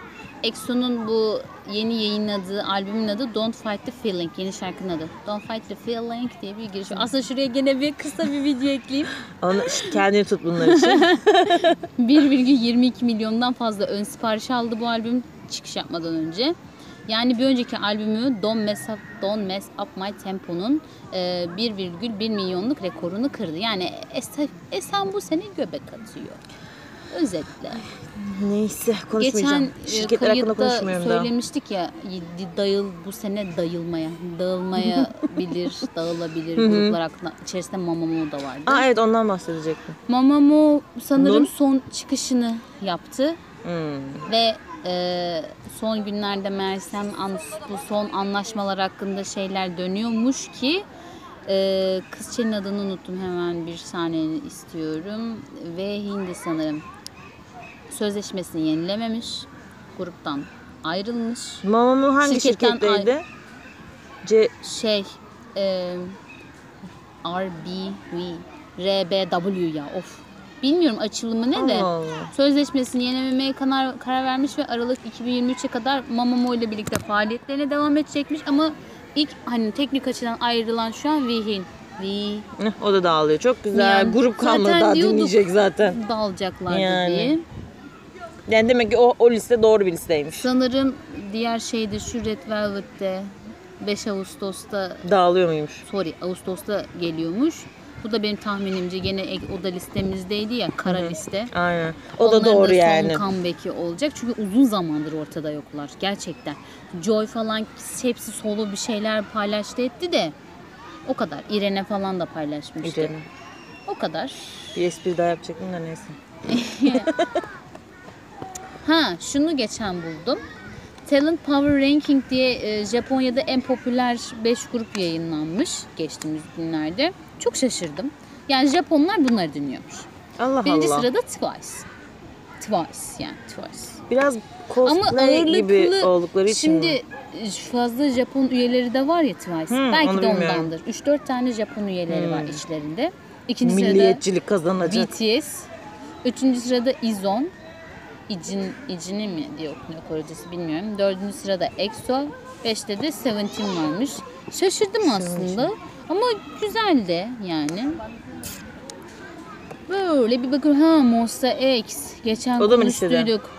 EXO'nun bu yeni yayınladığı albümün adı Don't Fight the Feeling. Yeni şarkının adı. Don't Fight the Feeling diye bir giriş. var. Aslında şuraya gene bir kısa bir video ekleyeyim. Onu kendini tut bunlar için. [LAUGHS] 1,22 milyondan fazla ön sipariş aldı bu albüm çıkış yapmadan önce. Yani bir önceki albümü Don't Mess Up, Don't Mess Up My Tempo'nun e, 1,1 milyonluk rekorunu kırdı. Yani Esen, bu sene göbek atıyor. Özetle. Neyse konuşmayacağım. Geçen e, Şirketler hakkında kayıtta konuşmuyorum daha. söylemiştik ya dayıl bu sene dayılmaya, dağılmaya bilir, [LAUGHS] dağılabilir gruplar hakkında. İçerisinde Mamamoo da vardı. Aa evet ondan bahsedecektim. Mamamoo sanırım Bunun- son çıkışını yaptı. Hmm. Ve e, son günlerde Mersem an, bu son anlaşmalar hakkında şeyler dönüyormuş ki e, kızçenin adını unuttum hemen bir saniye istiyorum. Ve Hindi sanırım. Sözleşmesini yenilememiş gruptan ayrılmış. Mamamoo hangi Şirketten şirketteydi? C şey e, RBV RBW ya of bilmiyorum açılımı ne de Allah Allah. Sözleşmesini yenilemeye karar, karar vermiş ve Aralık 2023'e kadar Mamamoo ile birlikte faaliyetlerine devam edecekmiş ama ilk hani teknik açıdan ayrılan şu an Vihin. Vi Heh, o da dağılıyor. Çok güzel. Yani Grup kalmadı zaten daha diyorduk. dinleyecek zaten. dağılacaklardı Yani. diye. Yani demek ki o, o liste doğru bir listeymiş. Sanırım diğer şeyde şu Red Velvet'te 5 Ağustos'ta Dağılıyor muymuş? sorry Ağustos'ta geliyormuş. Bu da benim tahminimce gene o da listemizdeydi ya kara liste. Aynen. O da Onların doğru son yani. comeback'i olacak. Çünkü uzun zamandır ortada yoklar. Gerçekten. Joy falan hepsi solo bir şeyler paylaştı etti de o kadar. İrene falan da paylaşmıştı. İrene. O kadar. Bir espri daha yapacaktım da neyse. [LAUGHS] [LAUGHS] Ha şunu geçen buldum. Talent Power Ranking diye e, Japonya'da en popüler 5 grup yayınlanmış geçtiğimiz günlerde. Çok şaşırdım. Yani Japonlar bunları dinliyormuş. Allah Birinci Allah. sırada Twice. Twice yani Twice. Biraz Ama cosplay ağırlıklı gibi oldukları için mi? şimdi e, fazla Japon üyeleri de var ya Twice. Hmm, Belki de ondandır. 3-4 tane Japon üyeleri var içlerinde. İkinci milliyetçilik sırada kazanacak. BTS. Üçüncü sırada İzon. İcin, İcini mi diye okunuyor Korecesi bilmiyorum. Dördüncü sırada EXO. Beşte de Seventeen varmış. Şaşırdım aslında. Ama güzel de yani. Böyle bir bakıyorum. Ha Monsta X. Geçen O da mı konuştuyduk.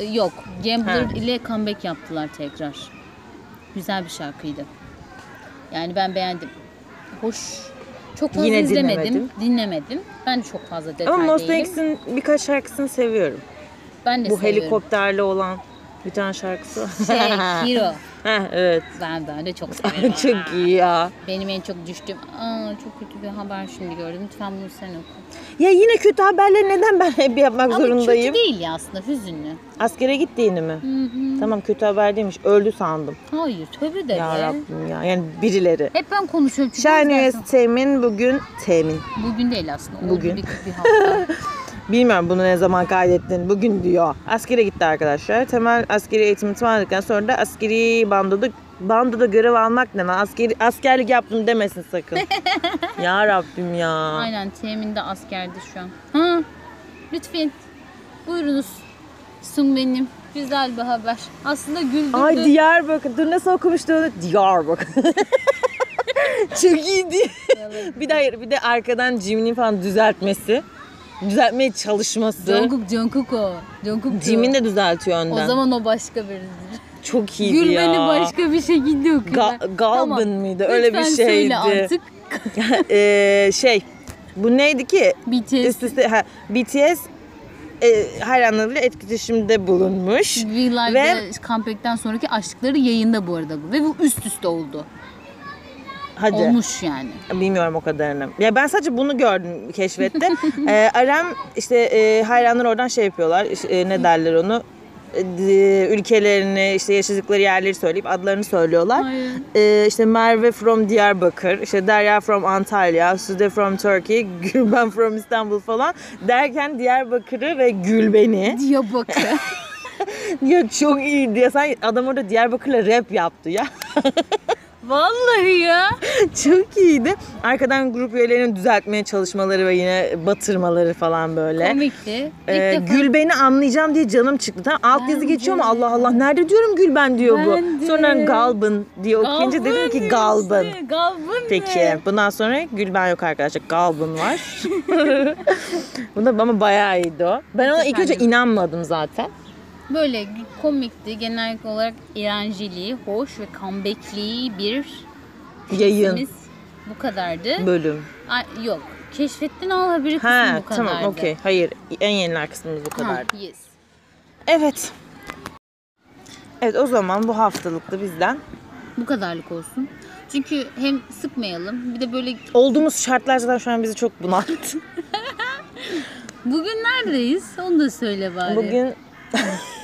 Ee, Yok. Gambler Ha. ile comeback yaptılar tekrar. Güzel bir şarkıydı. Yani ben beğendim. Hoş. Çok fazla Yine izlemedim. dinlemedim. Dinlemedim. Ben de çok fazla detay Ama Monsta değilim. X'in birkaç şarkısını seviyorum. Ben de Bu seviyorum. helikopterli olan bir tane şarkısı var. Şey, Hero. [LAUGHS] Heh, evet. Ben, ben de çok [LAUGHS] seviyorum. Çok iyi ya. Benim en çok düştüğüm, aa çok kötü bir haber şimdi gördüm. Lütfen bunu sen oku. Ya yine kötü haberleri neden ben hep yapmak Ama zorundayım? kötü değil ya aslında, hüzünlü. Askere gittiğini mi? Tamam kötü haber değilmiş. Öldü sandım. Hayır, tövbe de Ya. Rabbim ya. Yani birileri. Hep ben konuşuyorum. çünkü zaten- üyesi Temin bugün Temin. Bugün değil aslında. Oldu Bugün. Bir, bir hafta. [LAUGHS] Bilmiyorum bunu ne zaman kaydettin. Bugün diyor. Askere gitti arkadaşlar. Temel askeri eğitimi tamamladıktan sonra da askeri bandoda bandoda görev almak ne lan? Askeri, askerlik yaptım demesin sakın. [LAUGHS] ya Rabbim ya. Aynen, teminde askerdi şu an. Ha, lütfen. Buyurunuz. Sun benim. Güzel bir haber. Aslında güldürdü. Ay Diyarbakır. Dur nasıl okumuştu onu? Diyarbakır. [LAUGHS] Çok iyiydi. bir de hayır bir de arkadan Jimin'in falan düzeltmesi. Düzeltmeye çalışması. Jungkook, Jungkook o. Jungkook Jimin de düzeltiyor önden. O zaman o başka biridir. Çok iyiydi Gül ya. beni başka bir şekilde okuyor. Ga- Galbin miydi? Öyle bir Lütfen şeydi. söyle artık. [LAUGHS] Ee, şey bu neydi ki? BTS Üst üste ha, BTS e, hayranlarıyla etkileşimde bulunmuş. V-Live'de Ve- comeback'ten sonraki aşkları yayında bu arada bu. Ve bu üst üste oldu. Hadi. Olmuş yani. Bilmiyorum o kadarını. Ya ben sadece bunu gördüm keşfette. [LAUGHS] ee, Arem işte e, hayranlar oradan şey yapıyorlar. e, ne derler onu? E, ülkelerini, işte yaşadıkları yerleri söyleyip adlarını söylüyorlar. Hayır. Ee, işte Merve from Diyarbakır, işte Derya from Antalya, Sude from Turkey, [LAUGHS] Gülben from İstanbul falan derken Diyarbakır'ı ve Gülben'i Diyarbakır. [LAUGHS] ya çok iyiydi ya sen adam orada Diyarbakır'la rap yaptı ya. Vallahi ya. [LAUGHS] Çok iyiydi. Arkadan grup üyelerinin düzeltmeye çalışmaları ve yine batırmaları falan böyle. Komikti. İlk Ee, defa Gülben'i anlayacağım diye canım çıktı. Tamam, alt yazı Ben geçiyor mu? de. Allah Allah nerede diyorum Gülben diyor Ben bu. de. Sonra Galbın diye okuyunca dedim ki Galbın. işte, Galbın Peki ne? bundan sonra Gülben yok arkadaşlar. Galbın var. [LAUGHS] bu da ama bayağı iyiydi o. Ben ona ilk önce inanmadım zaten. Böyle komikti. Genel olarak eğlenceli, hoş ve comebackli bir Yayın, bu kadardı. bölüm. Ay, yok. Keşfettin al haberi kısmı Ha bu kadardı. tamam okey. Hayır en yeniler kısmımız bu Ha, kadar. yes. Evet. Evet o zaman bu haftalık da bizden Bu kadarlık olsun. Çünkü hem sıkmayalım bir de böyle olduğumuz şartlar zaten şu an bizi çok bunalttı. [LAUGHS] bugün neredeyiz onu da söyle bari. Bugün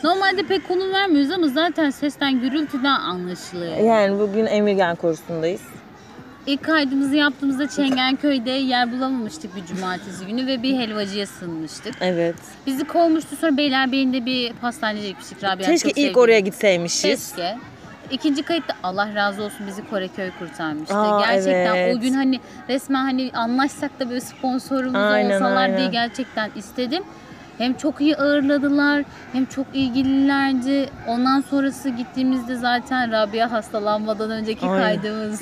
Normalde pek konu vermiyoruz ama zaten sesten gürültüden anlaşılıyor. yani bugün Emirgan Korusu'ndayız. İlk kaydımızı yaptığımızda Çengenköy'de yer bulamamıştık bir cumartesi günü ve bir helvacıya sığınmıştık. Evet. Bizi kovmuştu sonra Beylerbeyi'nde bir pastaneye gitmiştik. Rabia Keşke ilk sevdiğim- oraya gitseymişiz. Keşke. İkinci kayıtta Allah razı olsun bizi Koreköy kurtarmıştı. Aa, gerçekten evet. o gün hani resmen hani anlaşsak da böyle sponsorumuz Aynen, olsalar diye aynen. gerçekten istedim. Hem çok iyi ağırladılar hem çok ilgililerdi. Ondan sonrası gittiğimizde zaten Rabia hastalanmadan önceki Aynen. kaydımız.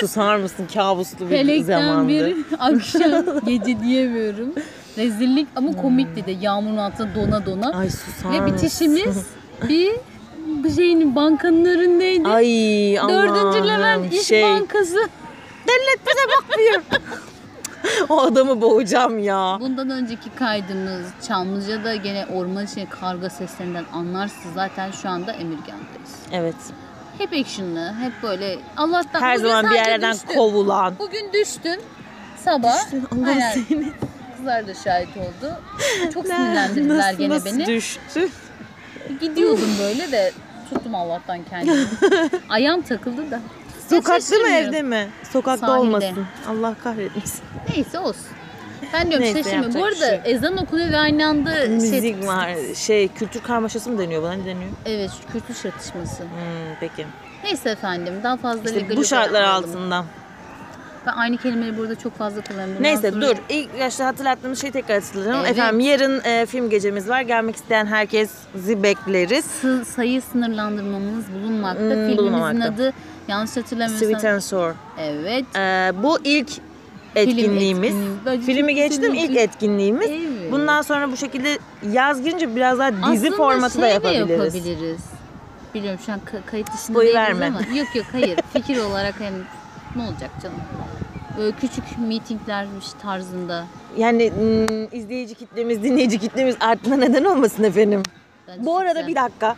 Susar mısın? Kabuslu bir Felekten zamandı. bir [LAUGHS] akşam gece diyemiyorum. Rezillik ama komikti de yağmurun altında dona dona. Ay susar Ve mısın? bitişimiz [LAUGHS] bir bir şeyin bankanın önündeydi. Ay Dördüncü Levent İş şey, Bankası. Devlet bize bakmıyor. [LAUGHS] [LAUGHS] o adamı boğacağım ya. Bundan önceki kaydımız Çamlıca'da gene orman içinde karga seslerinden anlarsınız. Zaten şu anda Emirgan'dayız. Evet. Hep actionlı, hep böyle Allah'tan. Her bugün zaman bir sadece yerden düştüm. kovulan. Bugün düştüm. Sabah. Düştün, Allah Aynen. seni. Kızlar da şahit oldu. Çok [LAUGHS] sinirlendirdiler Nasıl, gene nasıl beni. düştü? Gidiyordum böyle de tuttum Allah'tan kendimi. [LAUGHS] Ayağım takıldı da. Sokakta mı Şaşırmıyorum. evde mi? Sokakta Sahilde. olmasın. Allah kahretmesin. Neyse olsun. Ben diyorum Neyse, şaşırmıyorum. Bu yapacak bir arada şey yok. ezan okunuyor ve aynı anda şey... Müzik var. Şey kültür karmaşası mı deniyor buna? Ne deniyor? Evet kültür çatışması. Hmm, peki. Neyse efendim daha fazla İşte legal bu şartlar yapmayalım. altında. Ben aynı kelimeleri burada çok fazla kullanıyorum. Neyse sonra- dur. İlk başta hatırlattığımız şeyi tekrar hatırlayalım. Evet. Efendim yarın e, film gecemiz var. Gelmek isteyen herkesi bekleriz. Sı- sayı sınırlandırmamız bulunmakta. Hmm, Filmimizin bulunmakta. adı yanlış hatırlamıyorsam. Sweet and Sour. Evet. Ee, bu ilk etkinliğimiz. Bence Filmi geçtim ilk etkinliğimiz. Evet. Bundan sonra bu şekilde yaz girince biraz daha dizi Aslında formatı da şey de yapabiliriz. yapabiliriz. Biliyorum şu an ka- kayıt dışında Spoyu değiliz verme. ama. Yok yok hayır. [LAUGHS] Fikir olarak hem ne olacak canım. Böyle küçük meetinglermiş tarzında. Yani izleyici kitlemiz, dinleyici kitlemiz arttığına neden olmasın efendim. Bence Bu arada güzel. bir dakika.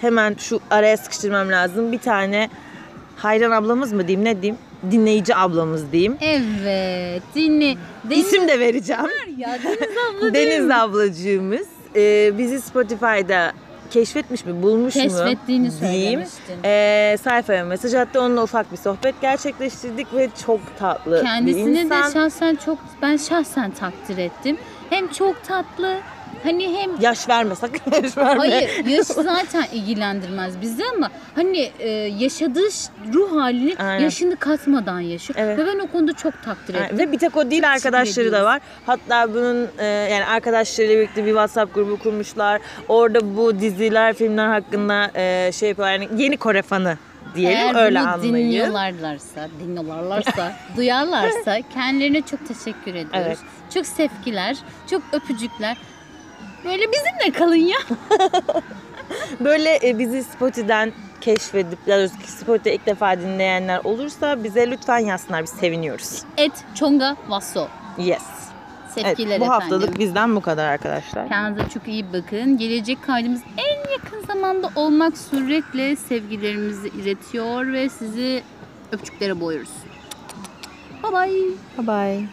Hemen şu araya sıkıştırmam lazım. Bir tane hayran ablamız mı diyeyim ne diyeyim? Dinleyici ablamız diyeyim. Evet. Dinle. Deniz İsim de vereceğim. ya Deniz abla [LAUGHS] Deniz ablacığımız e, bizi Spotify'da keşfetmiş mi, bulmuş mu? Keşfettiğini diyeyim. söylemiştin. E, sayfaya mesaj attı. Onunla ufak bir sohbet gerçekleştirdik ve çok tatlı bir Kendisini insan. de şahsen çok ben şahsen takdir ettim. Hem çok tatlı hani hem Yaş verme sakın yaş verme. Hayır yaş zaten ilgilendirmez bizi ama hani e, yaşadığı ş- ruh halini Aynen. yaşını katmadan yaşıyor. Evet. Ve ben o konuda çok takdir ettim. Ve bir tek o değil arkadaşları da ediyoruz. var. Hatta bunun e, yani arkadaşlarıyla birlikte bir WhatsApp grubu kurmuşlar. Orada bu diziler, filmler hakkında e, şey yapıyorlar. Yani yeni Kore fanı diyelim Eğer öyle bunu anlayın. dinliyorlarlarsa, dinliyorlarlarsa, [LAUGHS] duyarlarsa kendilerine çok teşekkür ediyoruz. Evet. Çok sevgiler, çok öpücükler. Böyle bizimle kalın ya. [LAUGHS] Böyle e, bizi Spotify'den keşfedip, daha doğrusu Spotify'da ilk defa dinleyenler olursa bize lütfen yazsınlar. Biz seviniyoruz. Et Çonga Vasso. Yes. Evet, Sevgiler bu efendim. haftalık bizden bu kadar arkadaşlar. Kendinize çok iyi bakın. Gelecek kaydımız en yakın zamanda olmak suretle sevgilerimizi iletiyor ve sizi öpücüklere boyuyoruz. Bye bye. Bye bye.